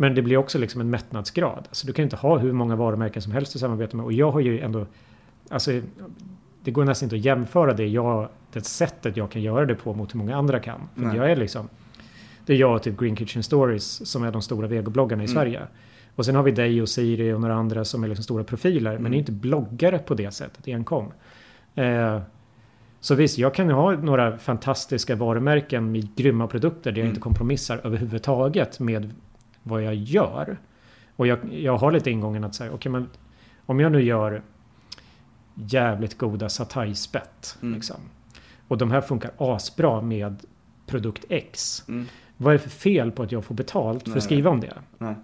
B: men det blir också liksom en mättnadsgrad. Alltså du kan inte ha hur många varumärken som helst att samarbeta med. Och jag har ju ändå, alltså det går nästan inte att jämföra det, jag, det sättet jag kan göra det på mot hur många andra kan. För jag är liksom, det är jag och typ Green Kitchen Stories som är de stora vegobloggarna i
A: Mm.
B: Sverige. Och sen har vi dig och Siri och några andra som är liksom stora profiler. Men
A: Mm.
B: är inte bloggare på det sättet enkom. Eh, så visst, jag kan ha några fantastiska varumärken med grymma produkter där jag
A: Mm.
B: inte kompromissar överhuvudtaget med vad jag gör. Och jag, jag har lite ingången att säga, okej men om jag nu gör jävligt goda satayspett.
A: Mm.
B: Liksom, och de här funkar asbra med produkt X.
A: Mm.
B: Vad är det för fel på att jag får betalt för
A: Nej.
B: att skriva om det?
A: Nej.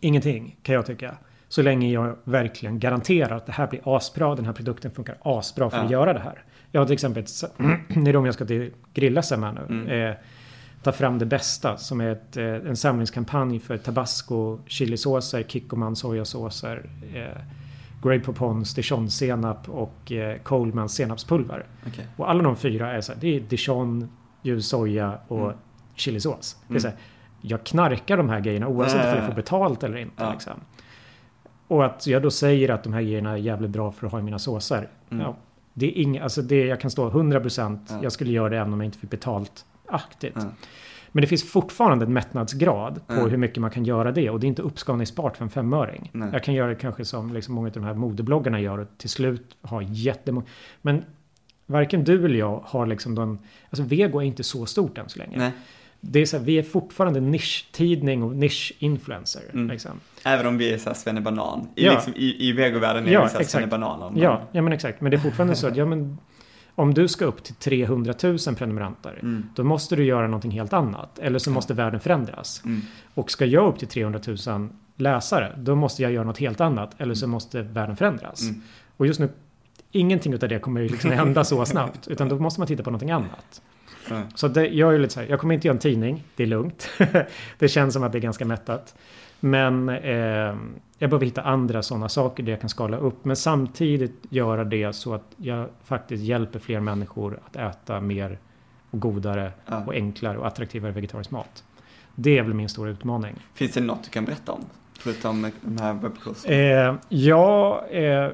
B: Ingenting kan jag tycka. Så länge jag verkligen garanterar att det här blir asbra, den här produkten funkar asbra för att
A: Ja.
B: göra det här. Jag har till exempel, ett, det är de jag ska till grilla sen med nu.
A: Mm.
B: Eh, ta fram det bästa som är ett, eh, en samlingskampanj för tabasco, chilisåser, kikkoman sojasåser, eh, Grey Poupons dijonsenap och eh, Coleman senapspulver.
A: Okej.
B: Och alla de fyra är så här, det är dijon, ljus soja och
A: Mm.
B: Chilisås. Det är
A: Mm.
B: så här, jag knarkar de här grejerna oavsett
A: Ja,
B: om
A: ja,
B: jag
A: ja.
B: får betalt eller inte.
A: Ja.
B: Liksom. Och att jag då säger att de här grejerna är jävligt bra för att ha i mina såser.
A: Mm.
B: Ja, det är inga, alltså det, jag kan stå 100%
A: Ja.
B: jag skulle göra det även om jag inte fick betalt aktigt.
A: Ja.
B: Men det finns fortfarande en mättnadsgrad på hur mycket man kan göra det och det är inte uppskalningsbart för en femöring.
A: Nej.
B: Jag kan göra det kanske som liksom många av de här modebloggarna gör och till slut ha jättemånga. Men varken du eller jag har liksom de, alltså vego är inte så stort än så länge.
A: Nej.
B: Det är så här, vi är fortfarande nischtidning och nisch-influencer.
A: Mm.
B: Liksom.
A: Även om vi är såhär svennebanan. I,
B: Ja.
A: liksom, i, i vegovärlden är
B: Ja,
A: vi såhär
B: exakt.
A: svennebananer. men-
B: Ja, ja, men exakt. Men det är fortfarande så att ja, men, om du ska upp till 300 000 prenumeranter.
A: Mm.
B: Då måste du göra någonting helt annat. Eller så måste världen förändras.
A: Mm.
B: Och ska jag upp till 300 000 läsare. Då måste jag göra något helt annat. Eller så måste världen förändras.
A: Mm.
B: Och just nu, ingenting av det kommer ju liksom hända så snabbt. Utan då måste man titta på någonting annat.
A: Mm.
B: Så det, jag är lite så här, jag kommer inte göra en tidning, det är lugnt. det känns som att det är ganska mättat. Men eh, jag behöver hitta andra sådana saker där jag kan skala upp. Men samtidigt göra det så att jag faktiskt hjälper fler människor att äta mer och godare
A: Ja.
B: och enklare och attraktivare vegetarisk mat. Det är väl min stora utmaning.
A: Finns det något du kan berätta om? Förutom de här webbkurserna?
B: Eh, ja, eh,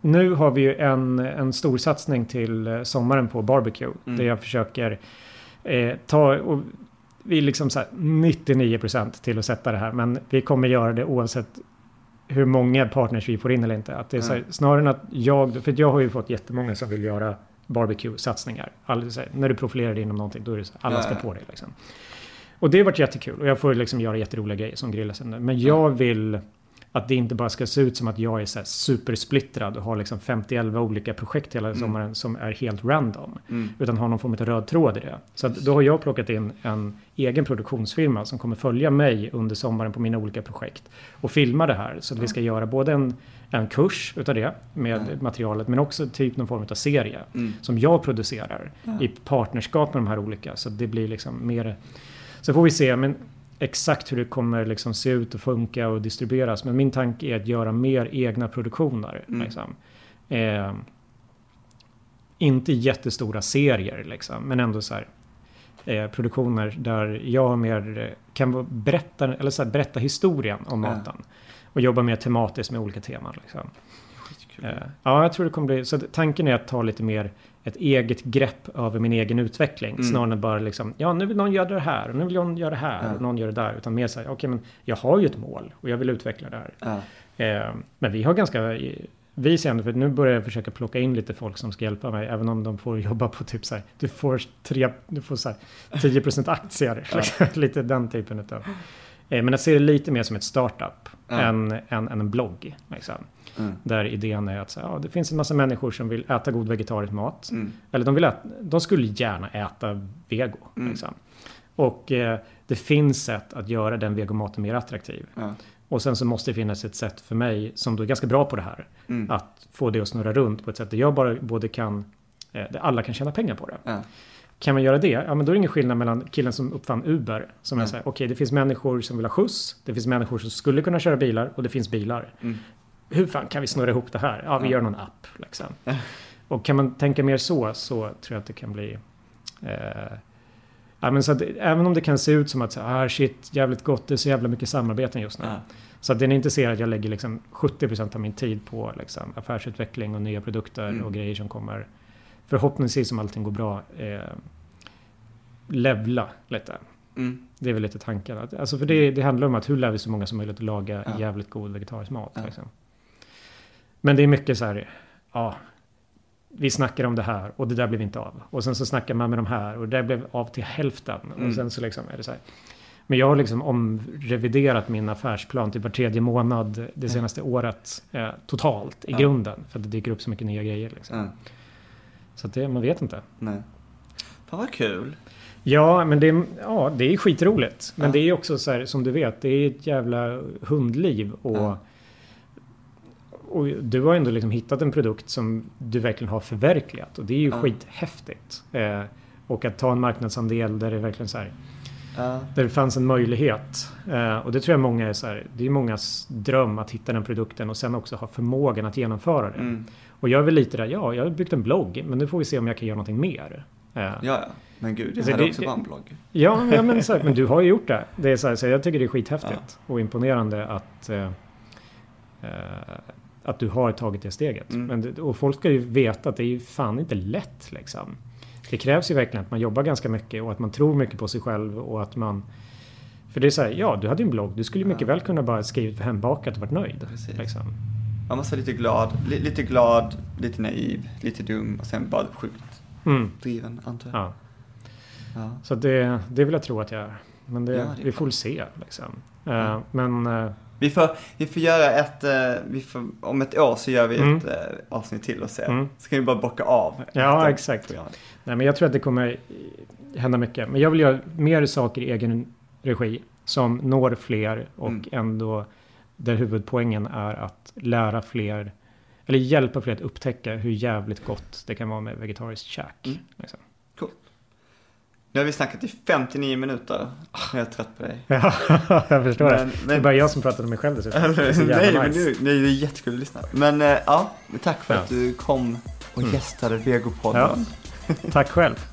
B: nu har vi ju en, en stor satsning till eh, sommaren på barbecue.
A: Mm.
B: Där jag försöker eh, ta... Och vi är liksom så här 99% till att sätta det här. Men vi kommer göra det oavsett hur många partners vi får in eller inte. Att det är så här,
A: Mm.
B: snarare än att jag... För jag har ju fått jättemånga som vill göra barbecue-satsningar. All- så här, När du profilerar dig inom någonting då är det så alla ska på det. Liksom. Och det har varit jättekul och jag får liksom göra jätteroliga grejer som grillar Men jag vill att det inte bara ska se ut som att jag är så supersplittrad och har liksom 51 olika projekt hela
A: Mm.
B: sommaren som är helt random.
A: Mm.
B: Utan har någon form av röd tråd i det. Så då har jag plockat in en egen produktionsfirma som kommer följa mig under sommaren på mina olika projekt. Och filma det här. Så att vi ska göra både en, en kurs utav det med materialet men också typ någon form av serie.
A: Mm.
B: Som jag producerar i partnerskap med de här olika. Så det blir liksom mer... Så får vi se men exakt hur det kommer liksom se ut och funka och distribueras. Men min tanke är att göra mer egna produktioner.
A: Mm.
B: Liksom. Eh, inte jättestora serier liksom, men ändå så här. Eh, produktioner där jag mer eh, kan berätta, eller så här, berätta historien om maten. Och jobba mer tematiskt med olika teman. Liksom. Eh, ja, jag tror det kommer bli... Så tanken är att ta lite mer ett eget grepp över min egen utveckling.
A: Mm.
B: Snarare än bara liksom, ja nu vill någon göra det här och nu vill någon göra det här
A: Ja.
B: och någon gör det där. Utan mer så här, okej men jag har ju ett mål och jag vill utveckla det här.
A: Ja.
B: Eh, men vi har ganska... Vi ser ändå, för nu börjar jag försöka plocka in lite folk som ska hjälpa mig. Även om de får jobba på typ så här, du får, tre, du får så här 10% aktier. liksom. lite den typen utav. Eh, men jag ser det lite mer som ett startup
A: Ja.
B: än, än, än en blogg. Liksom.
A: Mm.
B: Där idén är att så ja, det finns en massa människor som vill äta god vegetarisk mat.
A: Mm.
B: Eller de, vill äta, de skulle gärna äta vego.
A: Mm.
B: Liksom. Och eh, det finns sätt att göra den vegomaten mer attraktiv. Och sen så måste det finnas ett sätt för mig som då är ganska bra på det här.
A: Mm.
B: Att få det att snurra runt på ett sätt där jag bara både kan, eh, där alla kan tjäna pengar på det. Kan man göra det, ja men då är det ingen skillnad mellan killen som uppfann Uber. Som är
A: Nej.
B: så här, okej det finns människor som vill ha skjuts. Det finns människor som skulle kunna köra bilar och det finns bilar.
A: Mm.
B: Hur fan kan vi snurra ihop det här? Ja, vi gör någon app. Liksom. Och kan man tänka mer så, så tror jag att det kan bli... Eh, ja, men så att, även om det kan se ut som att ah, shit, jävligt gott, det är så jävla mycket samarbeten just nu.
A: Ja.
B: Så att den är inte ser att jag lägger liksom 70% av min tid på liksom affärsutveckling och nya produkter
A: Mm.
B: och grejer som kommer förhoppningsvis om allting går bra eh, levla lite.
A: Mm.
B: Det är väl lite tanken. Alltså för det, det handlar om att hur lär vi så många som möjligt att laga
A: Ja.
B: jävligt god vegetarisk mat.
A: Ja.
B: Liksom. Men det är mycket så här, ja, vi snackar om det här och det där blev inte av. Och sen så snackar man med de här och det där blev av till hälften.
A: Mm.
B: Och sen så liksom är det så här. Men jag har liksom omreviderat min affärsplan till var tredje månad det senaste året eh, totalt i
A: Ja.
B: grunden. För att det dyker upp så mycket nya grejer. Liksom. Så det, man vet inte.
A: Nej. Fan vad kul.
B: Ja, men det, är- ja, det är skitroligt. Men
A: Ja.
B: det är också så här, som du vet, det är ett jävla hundliv. Och,
A: Ja.
B: och du har ändå liksom hittat en produkt som du verkligen har förverkligat. Och det är ju
A: Ja.
B: skithäftigt. Eh, och att ta en marknadsandel där det verkligen så här, där det fanns en möjlighet. Eh, och det tror jag många är så här, det är mångas dröm att hitta den produkten och sen också ha förmågan att genomföra det.
A: Mm.
B: Och jag är väl lite där, ja, jag har byggt en blogg, men nu får vi se om jag kan göra någonting mer. Eh,
A: Ja, ja. Men gud, jag
B: Alltså,
A: hade
B: det-
A: också bara en blogg.
B: Ja, ja men, så här, men du har ju gjort det. det är så, här, så jag tycker det är skithäftigt och imponerande att, eh, eh, att du har tagit det steget.
A: Mm.
B: Men, och folk ska ju veta att det är ju fan inte lätt liksom. Det krävs ju verkligen att man jobbar ganska mycket och att man tror mycket på sig själv och att man... För det är så här, ja du hade ju en blogg. Du skulle ju mycket
A: Ja.
B: väl kunna bara skrivit hembakat och varit nöjd. Liksom.
A: Man måste vara lite glad, li, lite glad, lite naiv, lite dum och sen bara sjukt
B: Mm,
A: driven, antar jag.
B: ja.
A: Ja.
B: Så det, det vill jag tro att jag är. Men det,
A: Ja, det
B: vi får väl se. Liksom.
A: Ja.
B: Men eh,
A: Vi, får, vi får göra ett, eh, vi får, om ett år så gör vi
B: Mm.
A: ett avsnitt till och se.
B: Mm.
A: Så kan vi bara bocka av.
B: Ja, exakt. Nej, men jag tror att det kommer hända mycket. Men jag vill göra mer saker i egen regi som når fler och
A: Mm.
B: ändå där huvudpoängen är att lära fler eller hjälpa fler att upptäcka hur jävligt gott det kan vara med vegetariskt käk.
A: Mm.
B: Liksom.
A: Nu har vi snackat i 59 minuter. Jag är trött på dig.
B: Ja, jag förstår
A: Men-
B: det. Det är
A: men-
B: bara jag som pratar om mig själv dessutom. Det är så
A: nej, men
B: nice.
A: nu, nej, det är jättekul att lyssna. Men eh, ja, tack för
B: Ja.
A: att du kom och
B: Mm.
A: gästade Vegopodden.
B: Tack själv.